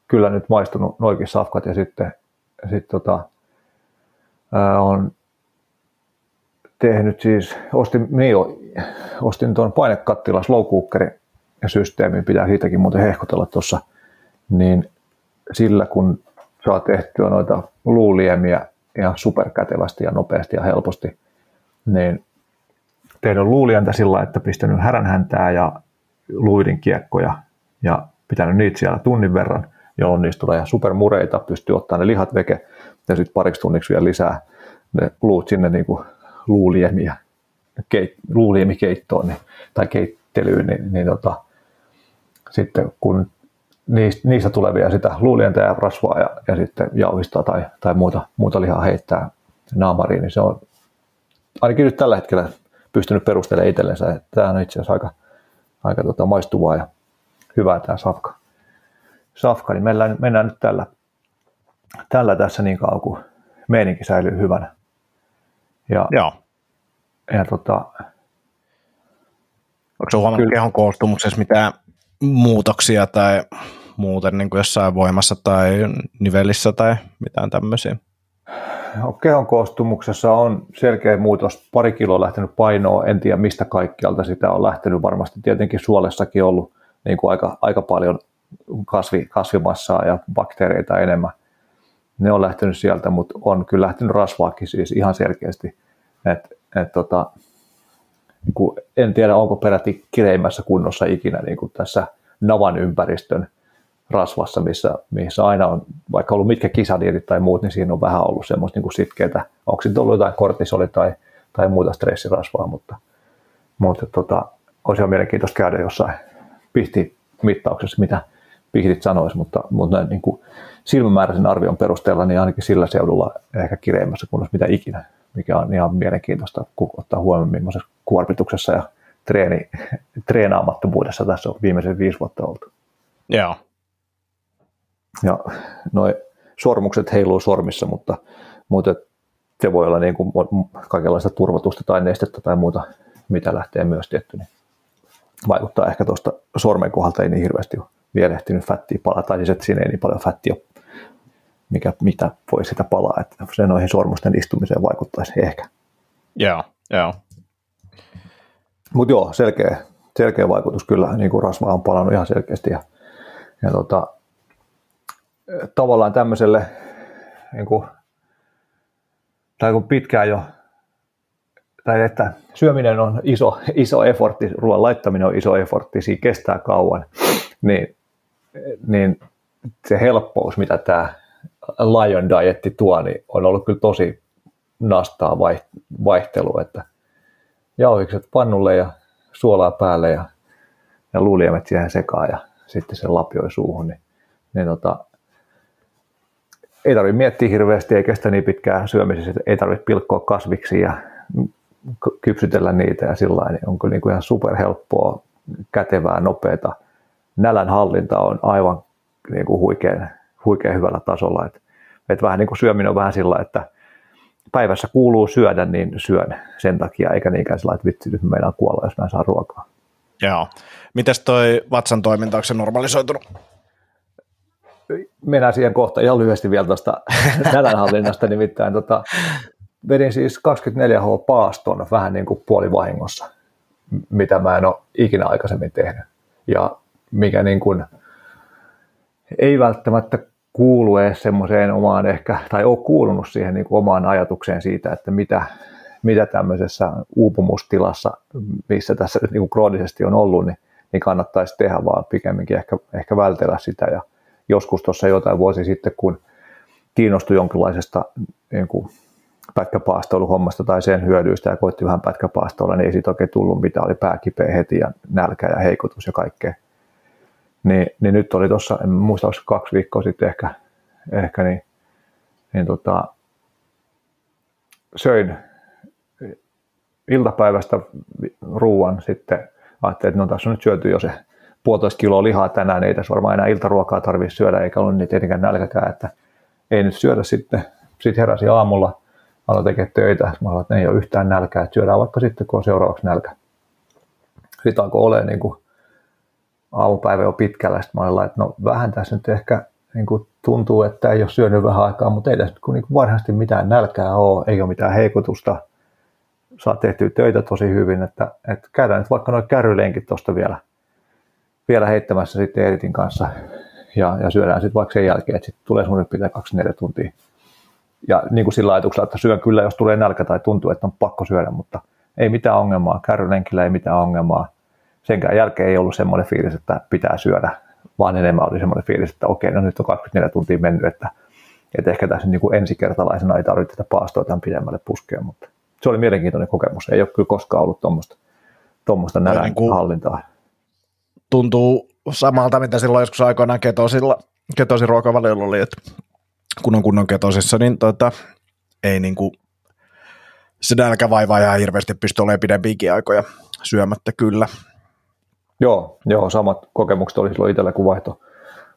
kyllä nyt maistunut noikin safkat ja sitten sit tota, ää, on tehnyt siis, ostin, niin jo, ostin tuon painekattila slow cookerin systeemin, pitää siitäkin muuten hehkotella tuossa, niin sillä kun saa tehtyä noita luuliemiä ihan superkätevästi ja nopeasti ja helposti, niin tehnyt luulientä sillä että pistänyt häränhäntää ja luidin kiekkoja ja pitänyt niitä siellä tunnin verran, jolloin niistä tulee supermureita, pystyy ottaa ne lihat veke ja sitten pariksi tunniksi vielä lisää ne luut sinne niin kuin luuliemiä, keit, luuliemikeittoon niin, tai keittelyyn, niin, niin tota, sitten kun niistä, niistä tulee vielä sitä luulientä ja rasvaa ja, ja sitten jauhistaa tai, tai muuta, muuta lihaa heittää naamariin, niin se on ainakin nyt tällä hetkellä pystynyt perustelemaan itsellensä, että tämä on itse asiassa aika, aika tota, maistuvaa ja hyvää tämä safka. Safka, niin mennään, mennään nyt tällä, tällä tässä niin kauan, kun meininki säilyy hyvänä. Ja Joo. ja tota, Onko se huomannut kehon koostumuksessa mitään muutoksia tai muuten niin kuin jossain voimassa tai nivelissä tai mitään tämmöisiä? No, kehon koostumuksessa on selkeä muutos. Pari kiloa lähtenyt painoa, en tiedä mistä kaikkialta sitä on lähtenyt. Varmasti tietenkin suolessakin ollut niin kuin aika, aika paljon kasvi, kasvimassaa ja bakteereita enemmän. Ne on lähtenyt sieltä, mutta on kyllä lähtenyt rasvaakin siis ihan selkeästi. Et, et tota, niin kuin en tiedä, onko peräti kireimmässä kunnossa ikinä niin kuin tässä navan ympäristön rasvassa, missä, missä aina on, vaikka ollut mitkä kisadietit tai muut, niin siinä on vähän ollut semmoista niin sitkeitä, onko sitten ollut jotain kortisoli tai, tai muuta stressirasvaa, mutta, mutta tota, olisi ihan mielenkiintoista käydä jossain mittauksessa, mitä pihtit sanoisi, mutta, mutta näin niin kuin silmämääräisen arvion perusteella, niin ainakin sillä seudulla ehkä kireimmässä kunnossa mitä ikinä, mikä on ihan mielenkiintoista, kun ottaa huomioon, millaisessa kuormituksessa ja treeni, (laughs) treenaamattomuudessa tässä on viimeisen viisi vuotta oltu. Joo. Ja noin sormukset heiluu sormissa, mutta, mutta se voi olla niin kuin kaikenlaista turvatusta tai nestettä tai muuta, mitä lähtee myös tietty, niin vaikuttaa ehkä tuosta sormen kohdalta ei niin hirveästi ole vielä ehtinyt fättiä palaa, tai siis että siinä ei niin paljon fättiä mikä, mitä voi sitä palaa, että se noihin sormusten istumiseen vaikuttaisi ehkä. Joo, joo. Mutta joo, selkeä, selkeä vaikutus kyllä, niin kuin rasva on palannut ihan selkeästi ja, ja tota, tavallaan tämmöiselle niin kuin, tai kun pitkään jo, tai että syöminen on iso, iso effortti, ruoan laittaminen on iso effortti, siinä kestää kauan, niin, niin se helppous, mitä tämä Lion Dietti tuo, niin on ollut kyllä tosi nastaa vaihtelu, että jauhikset pannulle ja suolaa päälle ja, ja luuliemet siihen sekaan ja sitten se lapioi suuhun, niin, niin tota, ei tarvitse miettiä hirveästi, ei kestä niin pitkään syömisessä, ei tarvitse pilkkoa kasviksi ja kypsytellä niitä ja sillä niin on kyllä niin kuin ihan superhelppoa, kätevää, nopeata. Nälän hallinta on aivan niin kuin huikean, huikean hyvällä tasolla. Et, et vähän niin kuin syöminen on vähän sillä, että päivässä kuuluu syödä, niin syön sen takia, eikä niinkään sillä, että vitsi, nyt meidän kuolla, jos mä en saa ruokaa. Joo. Mites toi vatsan toiminta, onko se normalisoitunut? Mennään siihen kohta ihan lyhyesti vielä tuosta (laughs) nälänhallinnasta, nimittäin tota, vedin siis 24H paaston vähän niin kuin puolivahingossa, mitä mä en ole ikinä aikaisemmin tehnyt. Ja mikä niin kuin, ei välttämättä kuulu edes semmoiseen omaan ehkä, tai ole kuulunut siihen niin kuin omaan ajatukseen siitä, että mitä, mitä tämmöisessä uupumustilassa, missä tässä niin kuin kroonisesti on ollut, niin, niin kannattaisi tehdä, vaan pikemminkin ehkä, ehkä vältellä sitä. Ja joskus tuossa jotain vuosi sitten, kun kiinnostui jonkinlaisesta niin kuin pätkäpaastoiluhommasta tai sen hyödyistä ja koitti vähän pätkäpaastoilla, niin ei siitä oikein tullut mitään, oli pääkipeä heti ja nälkä ja heikotus ja kaikkea. Niin, niin nyt oli tuossa, en muista, olisiko kaksi viikkoa sitten ehkä, ehkä niin, niin tota, söin iltapäivästä ruuan sitten, ajattelin, että no tässä on nyt syöty jo se puolitoista kiloa lihaa tänään, ei tässä varmaan enää iltaruokaa tarvitse syödä, eikä ollut niin tietenkään nälkäkään, että ei nyt syödä sitten. Sitten heräsin aamulla, aloin tekemään töitä, mä aloin, että ei ole yhtään nälkää, että syödään vaikka sitten, kun on seuraavaksi nälkä. Sitten alkoi olemaan niin kuin aamupäivä jo pitkällä, sitten mä olin että no vähän tässä nyt ehkä niin kuin tuntuu, että ei ole syönyt vähän aikaa, mutta ei tässä nyt niin varsinaisesti mitään nälkää ole, ei ole mitään heikotusta, saa tehtyä töitä tosi hyvin, että, että käydään nyt vaikka noin kärrylenkit tuosta vielä, vielä heittämässä sitten Eritin kanssa. Ja, ja syödään sitten vaikka sen jälkeen, että sitten tulee semmoinen pitää 24 tuntia. Ja niin kuin sillä ajatuksella, että syön kyllä, jos tulee nälkä tai tuntuu, että on pakko syödä, mutta ei mitään ongelmaa, kärrylenkillä ei mitään ongelmaa, senkään jälkeen ei ollut semmoinen fiilis, että pitää syödä, vaan enemmän oli semmoinen fiilis, että okei, no nyt on 24 tuntia mennyt, että, että ehkä tässä niin kuin ensikertalaisena ei tarvitse tätä paastoa tämän pidemmälle puskea, mutta se oli mielenkiintoinen kokemus. Ei ole kyllä koskaan ollut tuommoista, tuommoista nälän niin hallintaa. Tuntuu samalta, mitä silloin joskus aikoinaan ketosilla, ketosin ruokavaliolla oli, että kun on kunnon ketosissa, niin tota, ei niin kuin, se nälkä vaivaa ihan hirveästi pysty olemaan pidempiäkin aikoja syömättä kyllä. Joo, joo, samat kokemukset oli silloin itsellä, kun vaihto,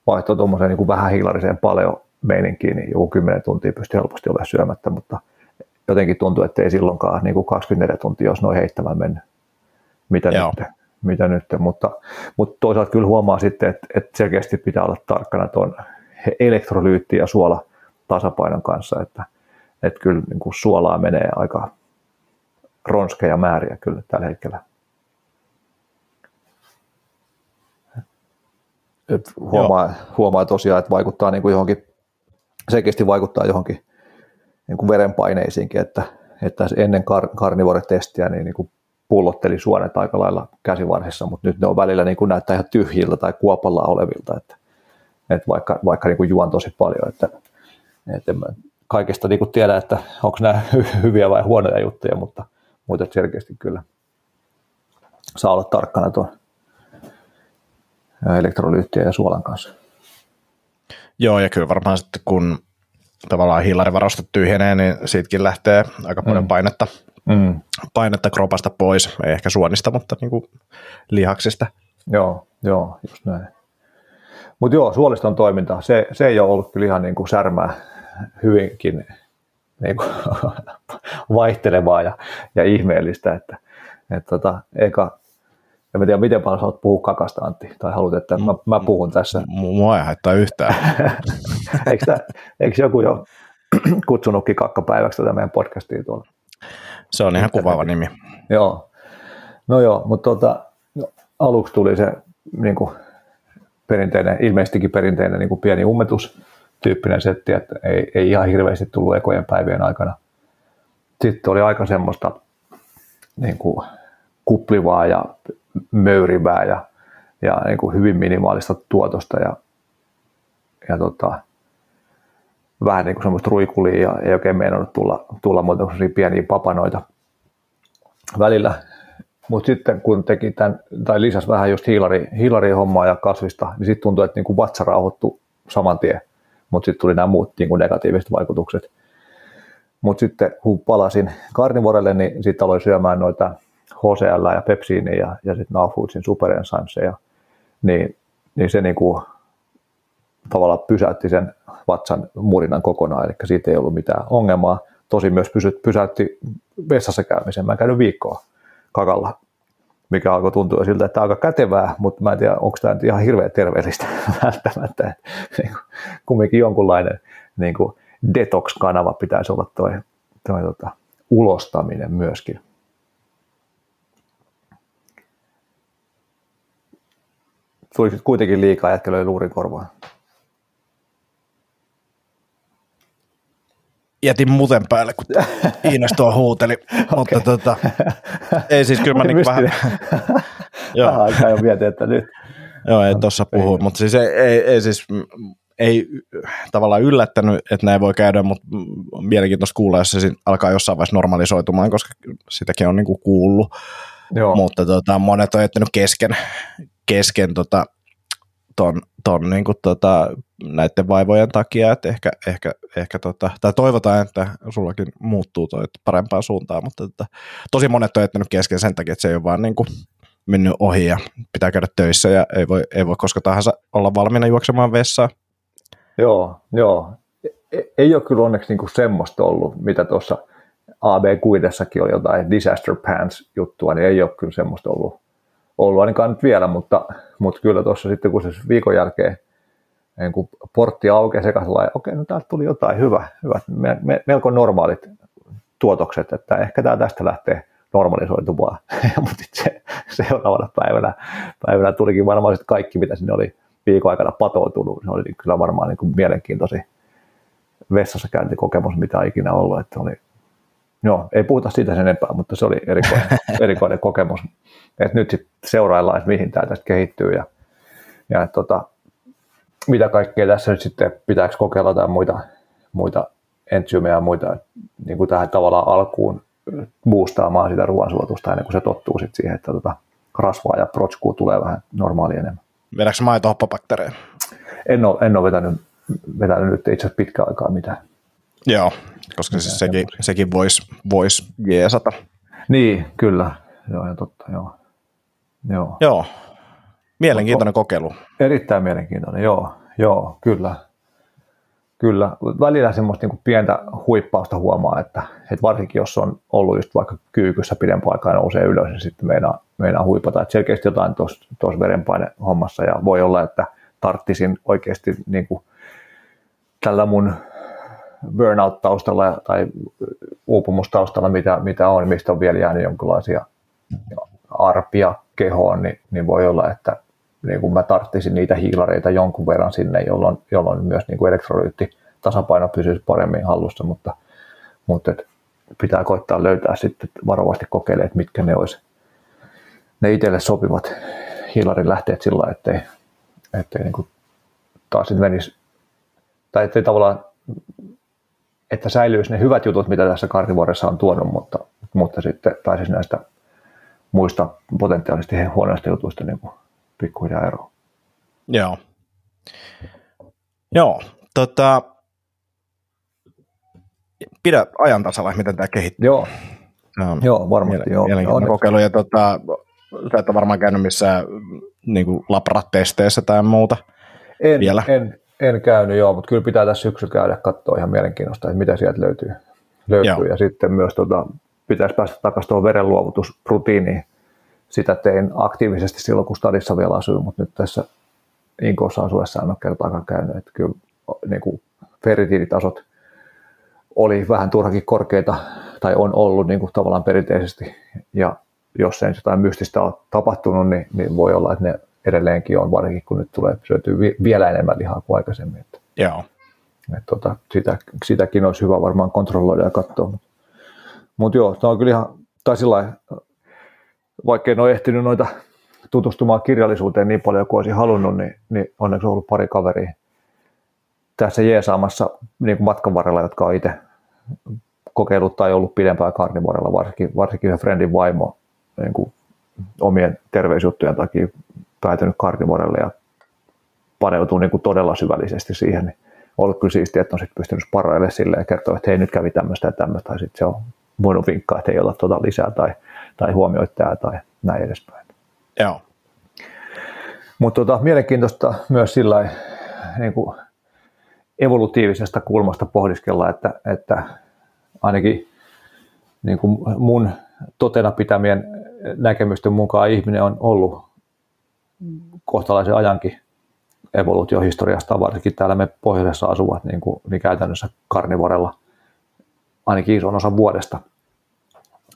vaihto tuommoiseen niin vähän hiilariseen paljon meininkiin, niin joku 10 tuntia pystyi helposti olemaan syömättä, mutta jotenkin tuntuu, että ei silloinkaan niin kuin 24 tuntia olisi noin heittämään mennyt. Mitä Joo. nyt? Mitä nyt? Mutta, mutta toisaalta kyllä huomaa sitten, että, että selkeästi pitää olla tarkkana tuon elektrolyytti ja suola tasapainon kanssa, että, että kyllä niin kuin suolaa menee aika ronskeja määriä kyllä tällä hetkellä. Et huomaa, huomaa tosiaan, että vaikuttaa niin kuin johonkin, selkeästi vaikuttaa johonkin niin kuin verenpaineisiinkin, että, että ennen kar- karnivore-testiä niin, niin kuin pullotteli suonet aika lailla käsivarhissa, mutta nyt ne on välillä niin kuin näyttää ihan tyhjiltä tai kuopalla olevilta, että, että vaikka, vaikka niin kuin juon tosi paljon, että, että en kaikesta niin kuin tiedä, että onko nämä hyviä vai huonoja juttuja, mutta, mutta selkeästi kyllä saa olla tarkkana tuon elektrolyyttien ja suolan kanssa. Joo, ja kyllä varmaan sitten kun tavallaan hiilarivarastot tyhjenee, niin siitäkin lähtee aika paljon mm. painetta, mm. painetta kropasta pois, ei ehkä suonista, mutta niin kuin lihaksista. Joo, joo, just näin. Mutta joo, suoliston toiminta, se, se ei ole ollut kyllä ihan niin kuin särmää hyvinkin niin kuin (laughs) vaihtelevaa ja, ja ihmeellistä, että, että tota, eka, en tiedä, miten paljon haluat puhua kakasta, Antti, tai haluat, että mä, mä puhun tässä. Mua ei haittaa yhtään. (laughs) eikö, tämä, eikö joku jo (clears throat) kutsunutkin kakkapäiväksi tätä meidän podcastia tuolla? Se on ihan kuvaava nimi. Joo. No joo, mutta tuota, no, aluksi tuli se niin kuin perinteinen, ilmeisestikin perinteinen niin kuin pieni ummetus tyyppinen setti, että ei, ei ihan hirveästi tullut ekojen päivien aikana. Sitten oli aika semmoista niin kuin kuplivaa ja möyrivää ja, ja niin kuin hyvin minimaalista tuotosta ja, ja tota, vähän niin kuin semmoista ruikulia ja ei oikein meinannut tulla, tulla muuta kuin pieniä papanoita välillä. Mutta sitten kun teki tämän, tai lisäsi vähän just hiilari, hiilari-hommaa ja kasvista, niin sitten tuntui, että niin kuin vatsa rauhoittui saman tien. Mutta sitten tuli nämä muut niin kuin negatiiviset vaikutukset. Mutta sitten kun palasin karnivorelle, niin sitten aloin syömään noita HCL ja Pepsiini ja, ja sitten Now Foodsin Super Enzymesia, niin, niin se niin kuin tavallaan pysäytti sen vatsan murinan kokonaan, eli siitä ei ollut mitään ongelmaa. Tosi myös pysäytti vessassa käymisen. Mä en käynyt viikkoa kakalla, mikä alkoi tuntua siltä, että aika kätevää, mutta mä en tiedä, onko tämä ihan hirveän terveellistä (laughs) välttämättä. Niin kuin, kumminkin jonkunlainen niin kuin detox-kanava pitäisi olla toi, toi tota, ulostaminen myöskin. Tuli kuitenkin liikaa jätkä löi luurin korvaan. Jätin muuten päälle, kun Iinas tuo huuteli, (laughs) okay. mutta tota, ei siis kyllä mä (laughs) niin vähän... (laughs) Joo. Vähän aikaa jo mietin, että nyt. Joo, ei tuossa puhu, mutta siis ei, ei, ei siis ei tavallaan yllättänyt, että näin voi käydä, mutta mielenkiintoista kuulla, jos se alkaa jossain vaiheessa normalisoitumaan, koska sitäkin on niin kuin kuullut. Joo. Mutta tota, monet on jättänyt kesken, kesken tota, ton, ton niin kuin, tota, näiden vaivojen takia, että ehkä, ehkä, ehkä tota, tai toivotaan, että sullakin muuttuu toi parempaan suuntaan, mutta tota, tosi monet on jättänyt kesken sen takia, että se ei ole vaan niin kuin, mennyt ohi ja pitää käydä töissä ja ei voi, ei voi koska tahansa olla valmiina juoksemaan vessaan. Joo, joo. E, ei ole kyllä onneksi niin kuin semmoista ollut, mitä tuossa AB kuidessakin oli jotain disaster pants juttua, niin ei ole kyllä semmoista ollut ollut ainakaan nyt vielä, mutta, mutta kyllä tuossa sitten kun se viikon jälkeen niin kun portti aukeaa se okei, no täältä tuli jotain hyvä, hyvä me, me, melko normaalit tuotokset, että ehkä tämä tästä lähtee normalisoitumaan, (laughs) mutta se, seuraavana päivänä, päivänä tulikin varmaan sitten kaikki, mitä sinne oli viikon aikana patoutunut, se oli kyllä varmaan niin kuin mielenkiintoisi vessassa käyntikokemus, mitä ikinä ollut, että oli Joo, ei puhuta siitä sen enempää, mutta se oli erikoinen, (laughs) erikoinen kokemus. Et nyt sitten seuraillaan, että mihin tämä tästä kehittyy ja, ja tota, mitä kaikkea tässä nyt sitten pitääkö kokeilla tai muita, muita entsyymejä ja muita niin kuin tähän tavallaan alkuun boostaamaan sitä ruoansuotusta ennen kuin se tottuu sitten siihen, että tota, rasvaa ja protskuu tulee vähän normaali enemmän. Vedätkö maitohoppabaktereja? En ole, en ole vetänyt, vetänyt nyt itse asiassa pitkään aikaa mitään. Joo, koska siis sekin, sekin voisi vois jeesata. Niin, kyllä. Joo, ja totta, joo. Joo. joo. Mielenkiintoinen kokeilu. Erittäin mielenkiintoinen, joo, joo, kyllä. Kyllä, välillä semmoista niin kuin pientä huippausta huomaa, että, että varsinkin jos on ollut just vaikka kyykyssä pidempään aikaa nousee ylös, niin sitten meinaa, meinaa huipata. Että selkeästi jotain tuossa verenpaine hommassa ja voi olla, että tarttisin oikeasti niin kuin tällä mun burnout-taustalla tai uupumustaustalla, mitä, mitä on, mistä on vielä jäänyt jonkinlaisia arpia kehoon, niin, niin voi olla, että niin kuin mä tarttisin niitä hiilareita jonkun verran sinne, jolloin, jolloin myös niin kuin elektrolyytti tasapaino pysyisi paremmin hallussa, mutta, mutta et pitää koittaa löytää sitten varovasti kokeilemaan, että mitkä ne olisi ne itselle sopivat hiilarin lähteet sillä ettei, ettei niin kuin taas sitten menisi, tai ettei tavallaan, että säilyisi ne hyvät jutut, mitä tässä karnivuoressa on tuonut, mutta, mutta sitten pääsisi näistä muista potentiaalisesti huonoista jutuista niin kuin pikkuhiljaa eroon. Joo. Joo, tota, pidä ajan tasalla, miten tämä kehittyy. Joo, no, joo varmasti. Joo. Mielenkiintoinen kokeilu, ja tota, sä et ole varmaan käynyt missään niin labratesteissä tai muuta en, vielä. En, en käynyt, joo, mutta kyllä pitää tässä syksyllä käydä katsoa ihan mielenkiinnosta, että mitä sieltä löytyy. löytyy. Ja sitten myös tota, pitäisi päästä takaisin tuohon verenluovutusrutiiniin, sitä tein aktiivisesti silloin, kun stadissa vielä asuin, mutta nyt tässä Inkoossa asuessa en ole kertaakaan käynyt. Että kyllä niin kuin ferritiinitasot oli vähän turhakin korkeita, tai on ollut niin kuin tavallaan perinteisesti, ja jos ei jotain mystistä ole tapahtunut, niin, niin voi olla, että ne edelleenkin on, varsinkin kun nyt tulee syötyä vielä enemmän lihaa kuin aikaisemmin. Että, Joo. Että, tota, sitä, sitäkin olisi hyvä varmaan kontrolloida ja katsoa. Mutta, mutta joo, tämä on kyllä ihan, tai sillä vaikka en ole ehtinyt noita tutustumaan kirjallisuuteen niin paljon kuin olisin halunnut, niin, niin onneksi on ollut pari kaveria tässä jeesaamassa niin kuin matkan varrella, jotka on itse kokeillut tai ollut pidempään karnivuorella, varsinkin, varsinkin yhden friendin vaimo niin kuin omien terveysjuttujen takia päätynyt karnivuorelle ja paneutuu niin kuin todella syvällisesti siihen, niin on ollut kyllä siistiä, että on sitten pystynyt sparraille silleen ja kertoa, että hei nyt kävi tämmöistä ja tämmöistä, tai sitten se on voinut vinkkaa, että ei olla tuota lisää tai tai huomioit tämä tai näin edespäin. Joo. Mutta tota, mielenkiintoista myös sillä niin kuin evolutiivisesta kulmasta pohdiskella, että, että ainakin niin kuin mun totena pitämien näkemysten mukaan ihminen on ollut kohtalaisen ajankin evoluutiohistoriasta, varsinkin täällä me pohjoisessa asuvat, niin, kuin, niin käytännössä karnivorella ainakin ison osan vuodesta.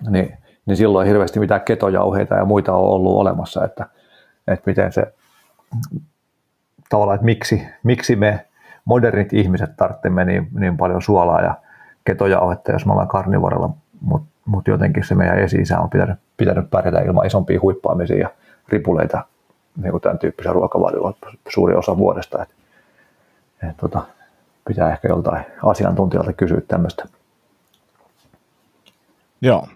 Niin niin silloin hirveästi mitään ketojauheita ja muita on ollut olemassa, että, että miten se tavallaan, että miksi, miksi me modernit ihmiset tarvitsemme niin, niin paljon suolaa ja ketojauhetta, jos me ollaan karnivorella, mutta mut jotenkin se meidän esi on pitänyt, pitänyt pärjätä ilman isompia huippaamisia ja ripuleita niin kuin tämän tyyppisen ruokavaliolla suuri osa vuodesta. Et, et, tota, pitää ehkä joltain asiantuntijalta kysyä tämmöistä. Joo,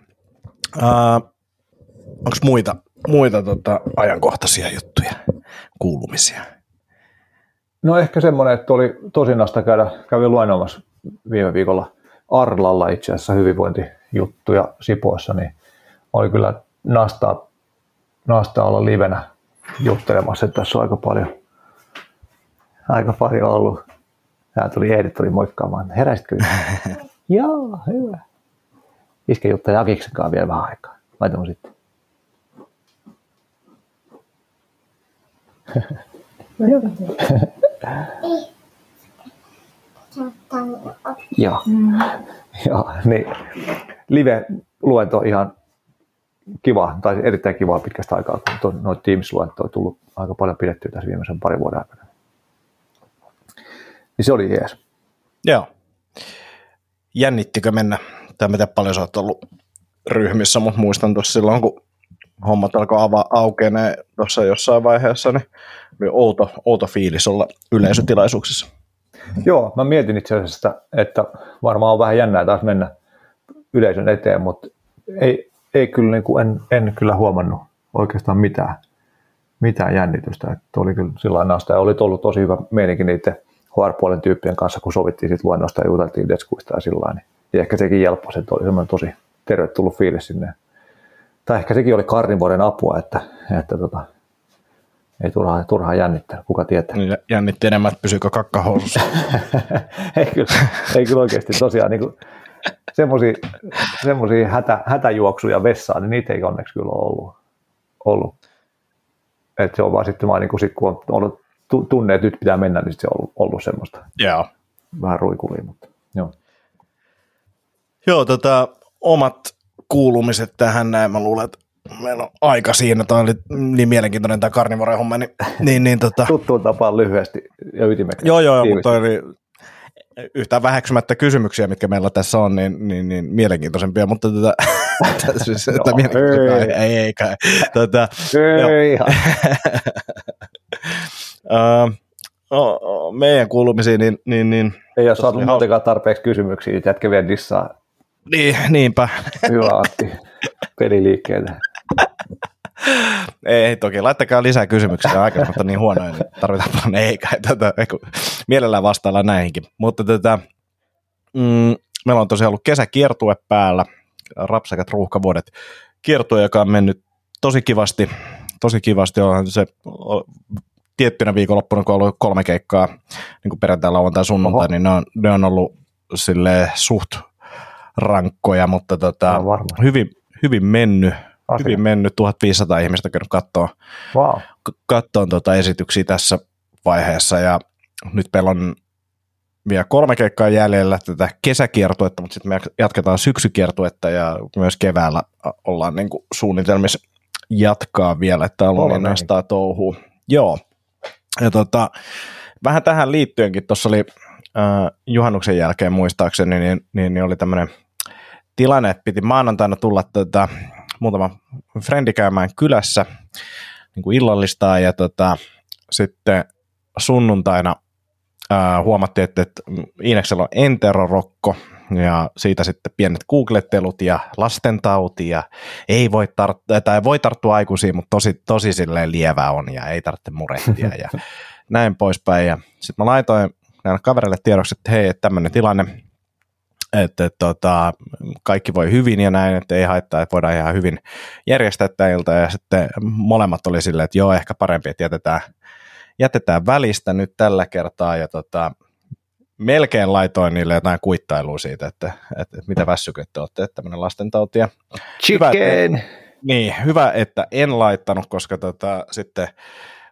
Uh, Onko muita, muita tota, ajankohtaisia juttuja, kuulumisia? No ehkä semmoinen, että oli tosi nasta käydä, kävin luennoimassa viime viikolla Arlalla itse asiassa hyvinvointijuttuja Sipoissa, niin oli kyllä nastaa, nastaa olla livenä juttelemassa, että tässä on aika paljon, aika paljon ollut. Tämä tuli Eedit tuli moikkaamaan, heräsitkö? (laughs) Joo, hyvä. Iske juttu Jakiksen kanssa vielä vähän aikaa. Laitamme sitten. (laughs) Joo. Joo, niin. Live-luento ihan kiva, tai erittäin kiva pitkästä aikaa, kun noita Teams-luentoja on tullut aika paljon pidettyä tässä viimeisen parin vuoden aikana. Niin se oli jees. Joo. Jännittikö mennä tai miten paljon sä oot ollut ryhmissä, mutta muistan tuossa silloin, kun hommat alkoi ava- aukenee tuossa jossain vaiheessa, niin oli outo, outo fiilis olla yleisötilaisuuksissa. Joo, mä mietin itse asiassa, että varmaan on vähän jännää taas mennä yleisön eteen, mutta ei, ei kyllä, niin kuin en, en kyllä huomannut oikeastaan mitään, mitään jännitystä. Että oli kyllä sillä lailla ja oli ollut tosi hyvä meininki niiden HR-puolen tyyppien kanssa, kun sovittiin sit luennosta ja juteltiin deskuista ja sillä niin ja ehkä sekin jelppasi, että oli semmoinen tosi tervetullut fiilis sinne. Tai ehkä sekin oli karnivuoden apua, että, että tota, Ei turhaa, turhaa jännittää, kuka tietää. Niin, jännitti enemmän, että pysyykö kakkahousussa. (laughs) ei, kyllä, ei kyllä oikeasti tosiaan niin semmoisia hätä, hätäjuoksuja vessaan, niin niitä ei onneksi kyllä ole ollut. ollut. Et se on vaan sitten vaan niin kuin sit, kun on ollut tunne, että nyt pitää mennä, niin se on ollut, ollut semmoista. Joo. Vähän ruikulia, mutta joo. Joo, tota, omat kuulumiset tähän näin, mä luulen, että meillä on aika siinä, tämä oli niin mielenkiintoinen tämä karnivore homma, niin, (laughs) niin, niin tota... Tuttuun tapaan lyhyesti ja ytimekkäästi. Joo, joo, mutta oli yhtään väheksymättä kysymyksiä, mitkä meillä tässä on, niin, niin, niin mielenkiintoisempia, mutta tota, (laughs) siis, no, ei, ei, ei kai. Tota, ei, uh, oh, oh, meidän kuulumisiin, niin, niin, niin ei ole saatu muutenkaan tarpeeksi kysymyksiä, niin jätkä vielä dissaa. Niin, niinpä. Hyvä Antti, (laughs) peliliikkeelle. (laughs) Ei, toki laittakaa lisää kysymyksiä aika, mutta niin huonoja, niin tarvitaan paljon ei kai. Tätä, mielellään vastaillaan näihinkin. Mutta tätä, mm, meillä on tosiaan ollut kesäkiertue päällä, rapsakat ruuhkavuodet kiertue, joka on mennyt tosi kivasti. Tosi kivasti on se tiettynä viikonloppuna, kun on ollut kolme keikkaa, niin kuin perjantai, lauantai, sunnuntai, Oho. niin ne on, ne on ollut sille suht rankkoja, mutta tota, no, hyvin, hyvin mennyt asia. hyvin mennyt, 1500 ihmistä käynyt katsoa, wow. katsoa tuota esityksiä tässä vaiheessa ja nyt meillä on vielä kolme keikkaa jäljellä tätä kesäkiertuetta, mutta sitten me jatketaan syksykiertuetta ja myös keväällä ollaan niin kuin suunnitelmissa jatkaa vielä, että on onnistaa touhuu. Joo, ja tota, vähän tähän liittyenkin, tuossa oli äh, juhannuksen jälkeen muistaakseni, niin, niin, niin oli tämmöinen tilanne, että piti maanantaina tulla tota, muutama frendi käymään kylässä niin kuin illallistaa ja tota, sitten sunnuntaina ää, huomattiin, että, että Iineksellä on enterorokko ja siitä sitten pienet googlettelut ja lastentauti ja ei voi, tart- tai voi tarttua aikuisiin, mutta tosi, tosi silleen lievä on ja ei tarvitse murehtia ja (laughs) näin poispäin. Ja sitten mä laitoin näille kavereille tiedoksi, että hei, että tämmöinen tilanne, että, tota, kaikki voi hyvin ja näin, että ei haittaa, että voidaan ihan hyvin järjestää tämä ilta. Ja sitten molemmat oli silleen, että joo, ehkä parempi, että jätetään, jätetään välistä nyt tällä kertaa. Ja tota, melkein laitoin niille jotain kuittailua siitä, että, että, että mitä väsyköt olette, että tämmöinen lastentauti. Chicken! Hyvä, että, niin, hyvä, että en laittanut, koska tota, sitten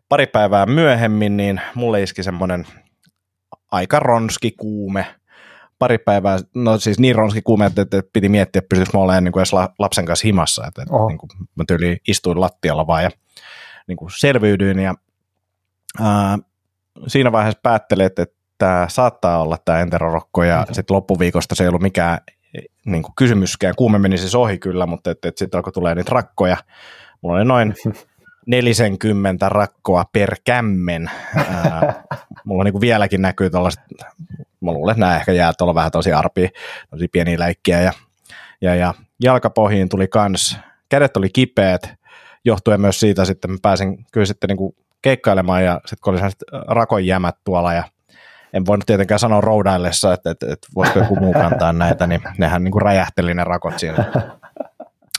pari päivää myöhemmin, niin mulle iski semmoinen aika ronski kuume, pari päivää, no siis niin ronski kuume, että, piti miettiä, että pystyisikö mä olemaan niin kuin edes lapsen kanssa himassa, että, että niin kuin, mä tyyli istuin lattialla vaan ja niin kuin selviydyin ja ää, siinä vaiheessa päättelin, että, että tämä saattaa olla tämä enterorokko ja mm-hmm. sitten loppuviikosta se ei ollut mikään niin kuin kysymyskään, kuume meni siis ohi kyllä, mutta että, että sitten alkoi tulee niitä rakkoja, mulla oli noin (laughs) 40 rakkoa per kämmen. Ää, (laughs) mulla niin kuin vieläkin näkyy tuollaiset mä luulen, että nämä ehkä jää tuolla vähän tosi arpia, tosi pieniä läikkiä ja, ja, ja jalkapohjiin tuli kans, kädet oli kipeät, johtuen myös siitä sitten mä pääsin kyllä sitten niin kuin keikkailemaan ja sitten kun oli rakonjämät tuolla ja en voinut tietenkään sanoa roudaillessa, että, että, että voisiko joku muu kantaa näitä, niin nehän niin kuin räjähteli ne rakot siinä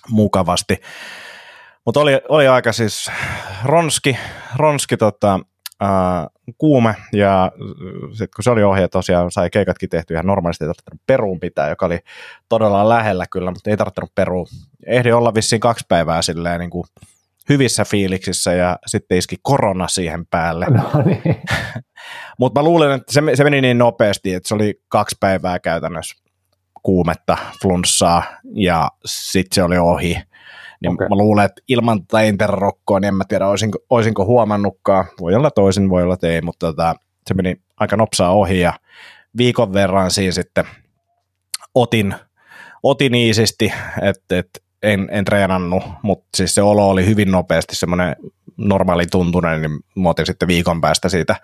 mukavasti. Mutta oli, oli aika siis ronski, ronski tota, äh, kuume ja sitten kun se oli ohje tosiaan sai keikatkin tehty ihan normaalisti, ei tarvittanut peruun pitää, joka oli todella lähellä kyllä, mutta ei tarvittanut peruun. Ehdi olla vissiin kaksi päivää silleen niin kuin hyvissä fiiliksissä ja sitten iski korona siihen päälle. No niin. (laughs) mutta mä luulen, että se, se meni niin nopeasti, että se oli kaksi päivää käytännössä kuumetta, flunssaa ja sitten se oli ohi. Niin okay. mä luulen, että ilman tätä interrokkoa, niin en mä tiedä, olisinko, olisinko huomannutkaan. Voi olla toisin, voi olla, että ei, mutta tota, se meni aika nopsaa ohi ja viikon verran siinä sitten otin, otin iisisti, että et, en, en treenannut, mutta siis se olo oli hyvin nopeasti semmoinen normaali tuntunen, niin mä otin sitten viikon päästä siitä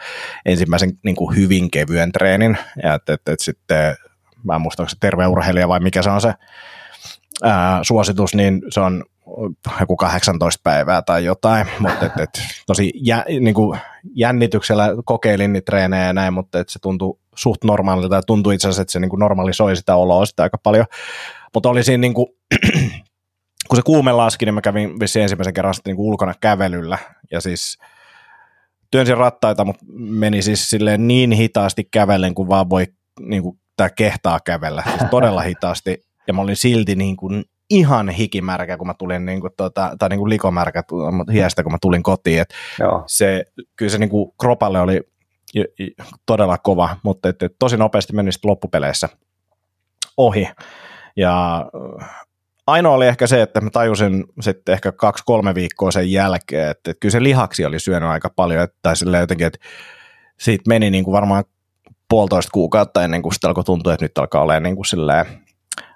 ensimmäisen niin kuin hyvin kevyen treenin, ja että et, et sitten, mä en muista, onko se terve urheilija vai mikä se on se ää, suositus, niin se on joku 18 päivää tai jotain, mutta et, et, tosi jä, niin kuin jännityksellä kokeilin niitä treenejä ja näin, mutta et se tuntui suht normaalilta ja tuntui itse asiassa, että se niin kuin normalisoi sitä oloa sitä aika paljon, mutta oli siinä niin kuin, (clears throat) kun se kuume laski, niin mä kävin vissi ensimmäisen kerran sitten niin kuin ulkona kävelyllä ja siis työnsin rattaita, mutta meni siis silleen niin hitaasti kävellen, kuin vaan voi niin kuin, tää kehtaa kävellä. Siis todella hitaasti. Ja mä olin silti niin kuin ihan hikimärkä, kun mä tulin, niin kuin, tota, tai niin kuin likomärkä hiestä, kun mä tulin kotiin. Et Joo. Se, kyllä se niin kuin kropalle oli todella kova, mutta et, et, tosi nopeasti meni loppupeleissä ohi. Ja ainoa oli ehkä se, että mä tajusin sitten ehkä kaksi-kolme viikkoa sen jälkeen, että, että kyllä se lihaksi oli syönyt aika paljon, että, tai silleen jotenkin, että siitä meni niin kuin varmaan puolitoista kuukautta ennen kuin sitten alkoi tuntua, että nyt alkaa olla niin kuin silleen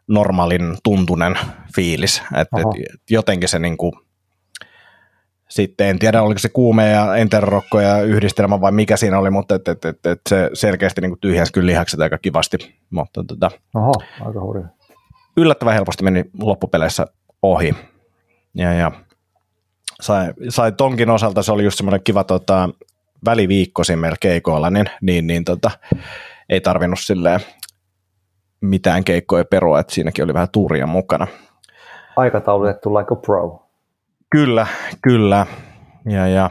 normaalin tuntunen fiilis, että, että jotenkin se niin kuin, sitten en tiedä, oliko se kuume ja enterrokko ja yhdistelmä vai mikä siinä oli, mutta et, et, et, et se selkeästi niin tyhjäsi kyllä lihakset aika kivasti. Mutta, tota, Oho, aika hurjaa yllättävän helposti meni loppupeleissä ohi. Ja, ja sai, sai tonkin osalta, se oli just semmoinen kiva tota, väliviikko siinä keikoilla, niin, niin, niin tota, ei tarvinnut silleen mitään keikkoja perua, että siinäkin oli vähän tuuria mukana. Aikataulutettu like a pro. Kyllä, kyllä. Ja, ja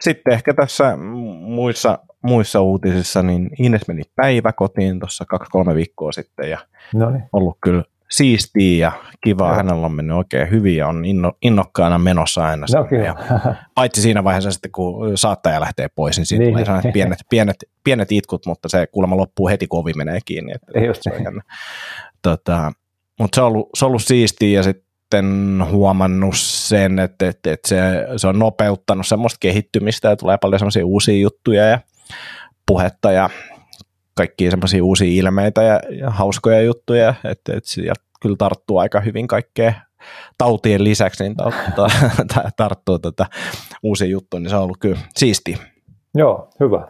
sitten ehkä tässä muissa, muissa uutisissa, niin Ines meni päiväkotiin tuossa kaksi-kolme viikkoa sitten ja Noniin. ollut kyllä siistiä ja kivaa. Joo. Hänellä on mennyt oikein hyvin ja on inno, innokkaana menossa aina. No, ja, (laughs) paitsi siinä vaiheessa sitten, kun saattaja lähtee pois, niin siitä niin. tulee pienet, pienet, pienet itkut, mutta se kuulemma loppuu heti, kun ovi menee kiinni. Että Ei just se tota, mutta se on ollut, se on ollut siistiä ja sitten huomannut sen, että, että, että se, se on nopeuttanut semmoista kehittymistä ja tulee paljon semmoisia uusia juttuja ja puhetta ja kaikkia semmoisia uusia ilmeitä ja, ja hauskoja juttuja, että, että sieltä kyllä tarttuu aika hyvin kaikkea tautien lisäksi, niin (laughs) tarttuu tätä uusia juttuja, niin se on ollut kyllä siisti. Joo, hyvä.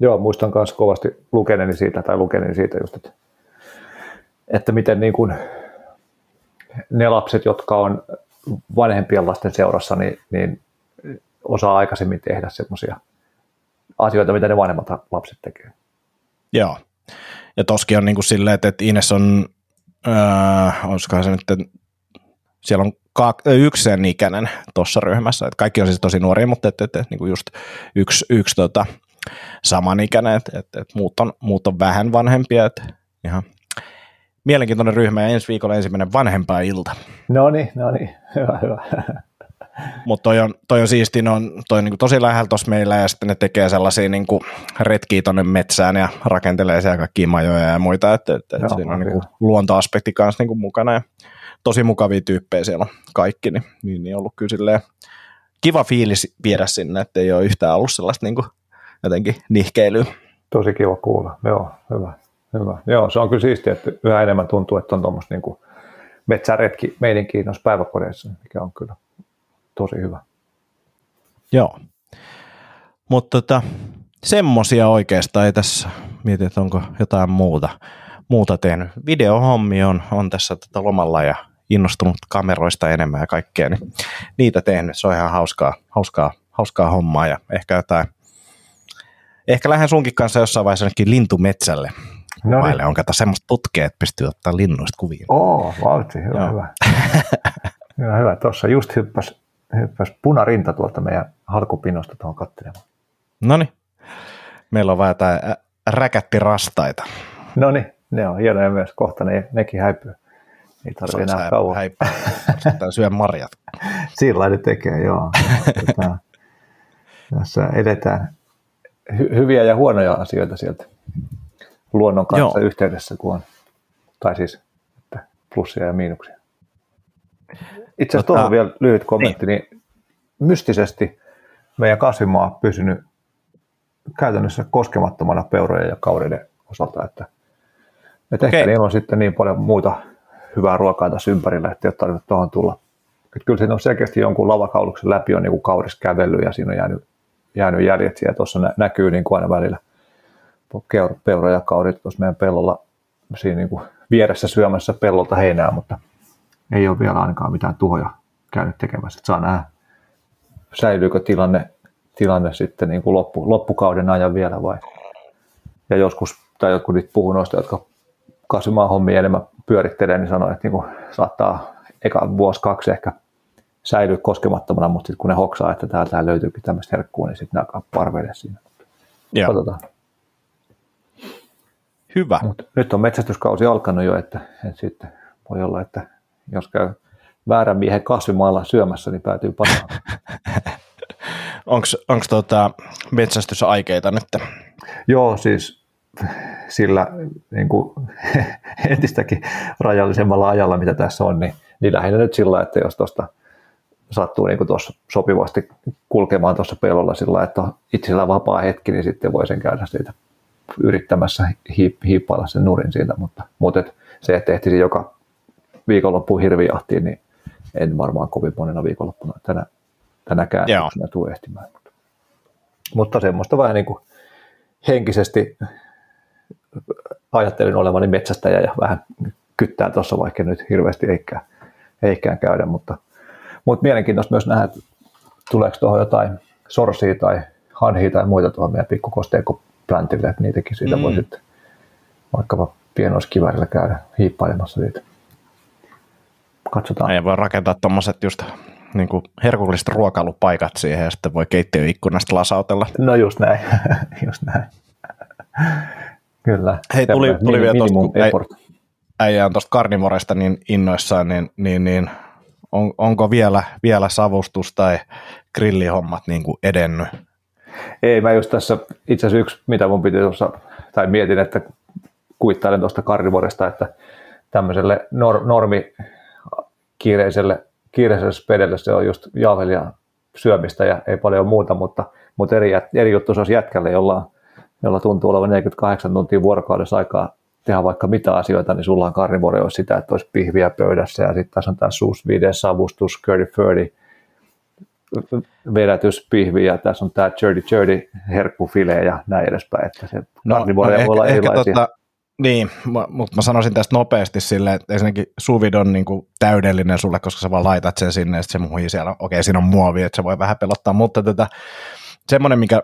Joo, muistan myös kovasti lukeneeni siitä, tai lukeneeni siitä just, että, että miten niin kuin ne lapset, jotka on vanhempien lasten seurassa, niin, niin osaa aikaisemmin tehdä semmoisia asioita, mitä ne vanhemmat lapset tekevät. Joo. Ja toskin on niin kuin silleen, että, Ines on, äh, olisikohan se nyt, siellä on kaak, yksi sen ikäinen tuossa ryhmässä, että kaikki on siis tosi nuoria, mutta että, että, että niin kuin just yksi, yksi tota, samanikäinen, että, että, että muut, on, muut on vähän vanhempia, että ihan mielenkiintoinen ryhmä ja ensi viikolla ensimmäinen vanhempaa ilta. No niin, no niin, (laughs) hyvä, hyvä. Mutta toi on, toi on siisti, on, toi on niin tosi lähellä tuossa meillä ja sitten ne tekee sellaisia niin retkiä tuonne metsään ja rakentelee siellä kaikkia majoja ja muita, että, että Joo, siinä on niin kuin luontoaspekti kanssa niin mukana ja tosi mukavia tyyppejä siellä on kaikki, niin, niin, niin ollut kyllä kiva fiilis viedä sinne, että ei ole yhtään ollut sellaista niin kuin jotenkin nihkeilyä. Tosi kiva kuulla, joo, hyvä. Hyvä. Joo, se on kyllä siistiä, että yhä enemmän tuntuu, että on tuommoista niin metsäretki meidän noissa päiväkodeissa, mikä on kyllä tosi hyvä. Joo. Mutta tota, semmosia oikeastaan ei tässä mieti, että onko jotain muuta, muuta tehnyt. Videohommi on, on tässä tota lomalla ja innostunut kameroista enemmän ja kaikkea, niin niitä tehnyt. Se on ihan hauskaa, hauskaa, hauskaa hommaa ja ehkä jotain, ehkä lähden sunkin kanssa jossain vaiheessa jonnekin lintumetsälle. No niin. On kato semmoista putkea, että pystyy ottaa linnuista kuvia. Oo, valti, hyvä, Joo. hyvä. (laughs) hyvä, hyvä. Tuossa just hyppäsi hyppäsi punarinta tuolta meidän halkupinnosta tuohon katselemaan. No niin. Meillä on vähän jotain räkättirastaita. No niin, ne on hienoja myös. Kohta ne, nekin häipyy. Ei tarvitse enää kauan. Häipyy. syö marjat. (laughs) Sillä ne tekee, joo. Tätä, tässä edetään hy- hyviä ja huonoja asioita sieltä luonnon kanssa joo. yhteydessä, kun on, tai siis että plussia ja miinuksia. Itse asiassa tuohon vielä lyhyt kommentti, niin. niin mystisesti meidän kasvimaa on pysynyt käytännössä koskemattomana peurojen ja kaureiden osalta, että, että okay. ehkä niillä on sitten niin paljon muuta hyvää ruokaa tässä ympärillä, että ei ole tarvinnut tuohon tulla. Että kyllä siinä on selkeästi jonkun lavakauluksen läpi on niin kauris kävellyt ja siinä on jäänyt, jäänyt jäljet siellä tuossa nä- näkyy niin kuin aina välillä peura ja kaurit tuossa meidän pellolla siinä niin kuin vieressä syömässä pellolta heinää, mutta ei ole vielä ainakaan mitään tuhoja käynyt tekemässä. Että saa nähdä, säilyykö tilanne, tilanne sitten niin kuin loppu, loppukauden ajan vielä vai. Ja joskus, tai jotkut nyt puhuu noista, jotka kasvimaan hommia enemmän pyörittelee, niin sanoo, että niin kuin saattaa eka vuosi kaksi ehkä säilyä koskemattomana, mutta sitten kun ne hoksaa, että täältä löytyykin tämmöistä herkkua, niin sitten ne alkaa parveille siinä. Joo. Katsotaan. Hyvä. Mut nyt on metsästyskausi alkanut jo, että, että sitten voi olla, että jos käy väärän miehen kasvimaalla syömässä, niin päätyy pataan. (laughs) Onko tota metsästysaikeita nyt? Joo, siis sillä niin kuin, (laughs) entistäkin rajallisemmalla ajalla, mitä tässä on, niin, niin lähinnä nyt sillä, että jos tuosta sattuu niin tuossa sopivasti kulkemaan tuossa pellolla sillä, että on itsellä vapaa hetki, niin sitten voi sen käydä siitä yrittämässä hiip, hiippailla sen nurin siitä, mutta, mutta et se, että ehtisi joka viikonloppu hirvijahtiin, niin en varmaan kovin monena viikonloppuna tänä, tänäkään syksynä tule ehtimään. Mutta, mutta semmoista vähän niin kuin henkisesti ajattelin olevani metsästäjä ja vähän kyttää tuossa, vaikka nyt hirveästi eikään, eikään käydä, mutta, mutta mielenkiintoista myös nähdä, että tuleeko tuohon jotain sorsia tai hanhia tai muita tuohon meidän pikkukosteikkoplantille, että niitäkin siitä mm. voi sitten vaikkapa pienoiskivärillä käydä hiippailemassa siitä. Katsotaan. Ja voi rakentaa tuommoiset just niin kuin herkulliset ruokailupaikat siihen ja sitten voi keittiöikkunasta lasautella. No just näin, (laughs) just näin. Kyllä. Hei, tuli, tuli vielä tuosta, äijä on tuosta karnivoresta niin innoissaan, niin, niin, niin on, onko vielä, vielä savustus tai grillihommat niin kuin edennyt? Ei, mä just tässä itse asiassa yksi, mitä mun piti tuossa, tai mietin, että kuittailen tuosta karnivoresta, että tämmöiselle nor, normi kiireiselle, kiireiselle spedelle se on just jauhelia syömistä ja ei paljon muuta, mutta, mutta eri, eri juttu se olisi jätkälle, jolla, jolla tuntuu olevan 48 tuntia vuorokaudessa aikaa tehdä vaikka mitä asioita, niin sulla on karnivore olisi sitä, että olisi pihviä pöydässä ja sitten tässä on tämä vide, savustus, curdy furdy, vedätyspihvi ja tässä on tämä Jerdy Jerdy herkkufile ja näin edespäin, että se no, no voi olla erilaisia. Tota, niin, mutta mä sanoisin tästä nopeasti silleen, että ensinnäkin suvid on niin kuin täydellinen sulle, koska sä vaan laitat sen sinne ja se muhii siellä. Okei, okay, siinä on muovi, että se voi vähän pelottaa, mutta tätä, semmoinen, mikä,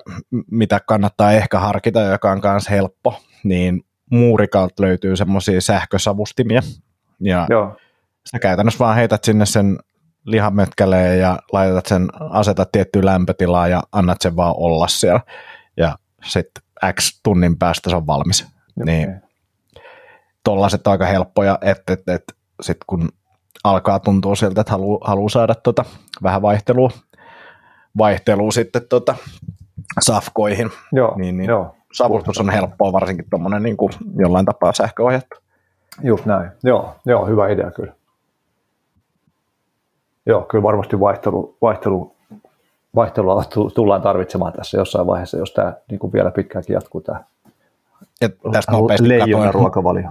mitä kannattaa ehkä harkita, joka on myös helppo, niin muurikalta löytyy semmoisia sähkösavustimia. Ja Joo. sä käytännössä vaan heität sinne sen lihamötkäleen ja laitat sen, asetat tiettyä lämpötilaa ja annat sen vaan olla siellä. Ja sitten X tunnin päästä se on valmis. Okay. Niin tollaset aika helppoja, että et, et, sitten kun alkaa tuntua siltä, että haluaa haluu saada tota, vähän vaihtelua, vaihtelua sitten tota, safkoihin, joo, niin, niin joo. savustus on helppoa, varsinkin tuommoinen niin kuin jollain tapaa sähköohjattu. Just näin. Joo, joo, hyvä idea kyllä. Joo, kyllä varmasti vaihtelu, vaihtelu, vaihtelua tullaan tarvitsemaan tässä jossain vaiheessa, jos tämä niin kuin vielä pitkäänkin jatkuu tämä ja tästä nopeasti leijona ruokavalio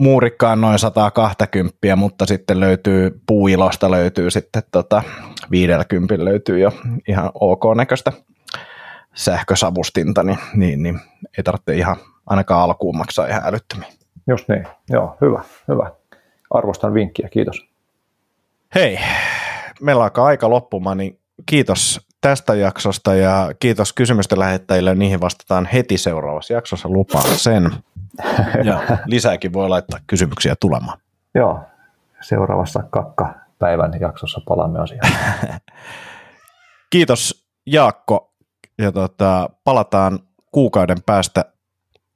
muurikkaan noin 120, mutta sitten löytyy puuilosta löytyy sitten tota, 50 löytyy jo ihan ok näköistä sähkösavustinta, niin, niin, niin ei tarvitse ihan ainakaan alkuun maksaa ihan älyttömiä. Just niin, joo, hyvä, hyvä. Arvostan vinkkiä, kiitos. Hei, meillä alkaa aika loppumaan, niin kiitos tästä jaksosta ja kiitos kysymysten lähettäjille. Niihin vastataan heti seuraavassa jaksossa, lupaan sen. (laughs) Ja lisääkin voi laittaa kysymyksiä tulemaan. Joo, seuraavassa kakka-päivän jaksossa palaamme asiaan. (laughs) Kiitos Jaakko ja tota, palataan kuukauden päästä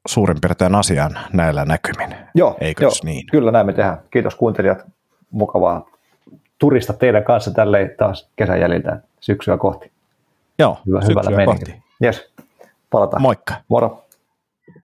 suurin piirtein asiaan näillä näkymin. Joo, Eikö joo niin? kyllä näin me tehdään. Kiitos kuuntelijat. Mukavaa turista teidän kanssa tälle taas kesän jäljiltä syksyä kohti. Joo, Hyvä, hyvällä kohti. Yes, palataan. Moikka. Moro.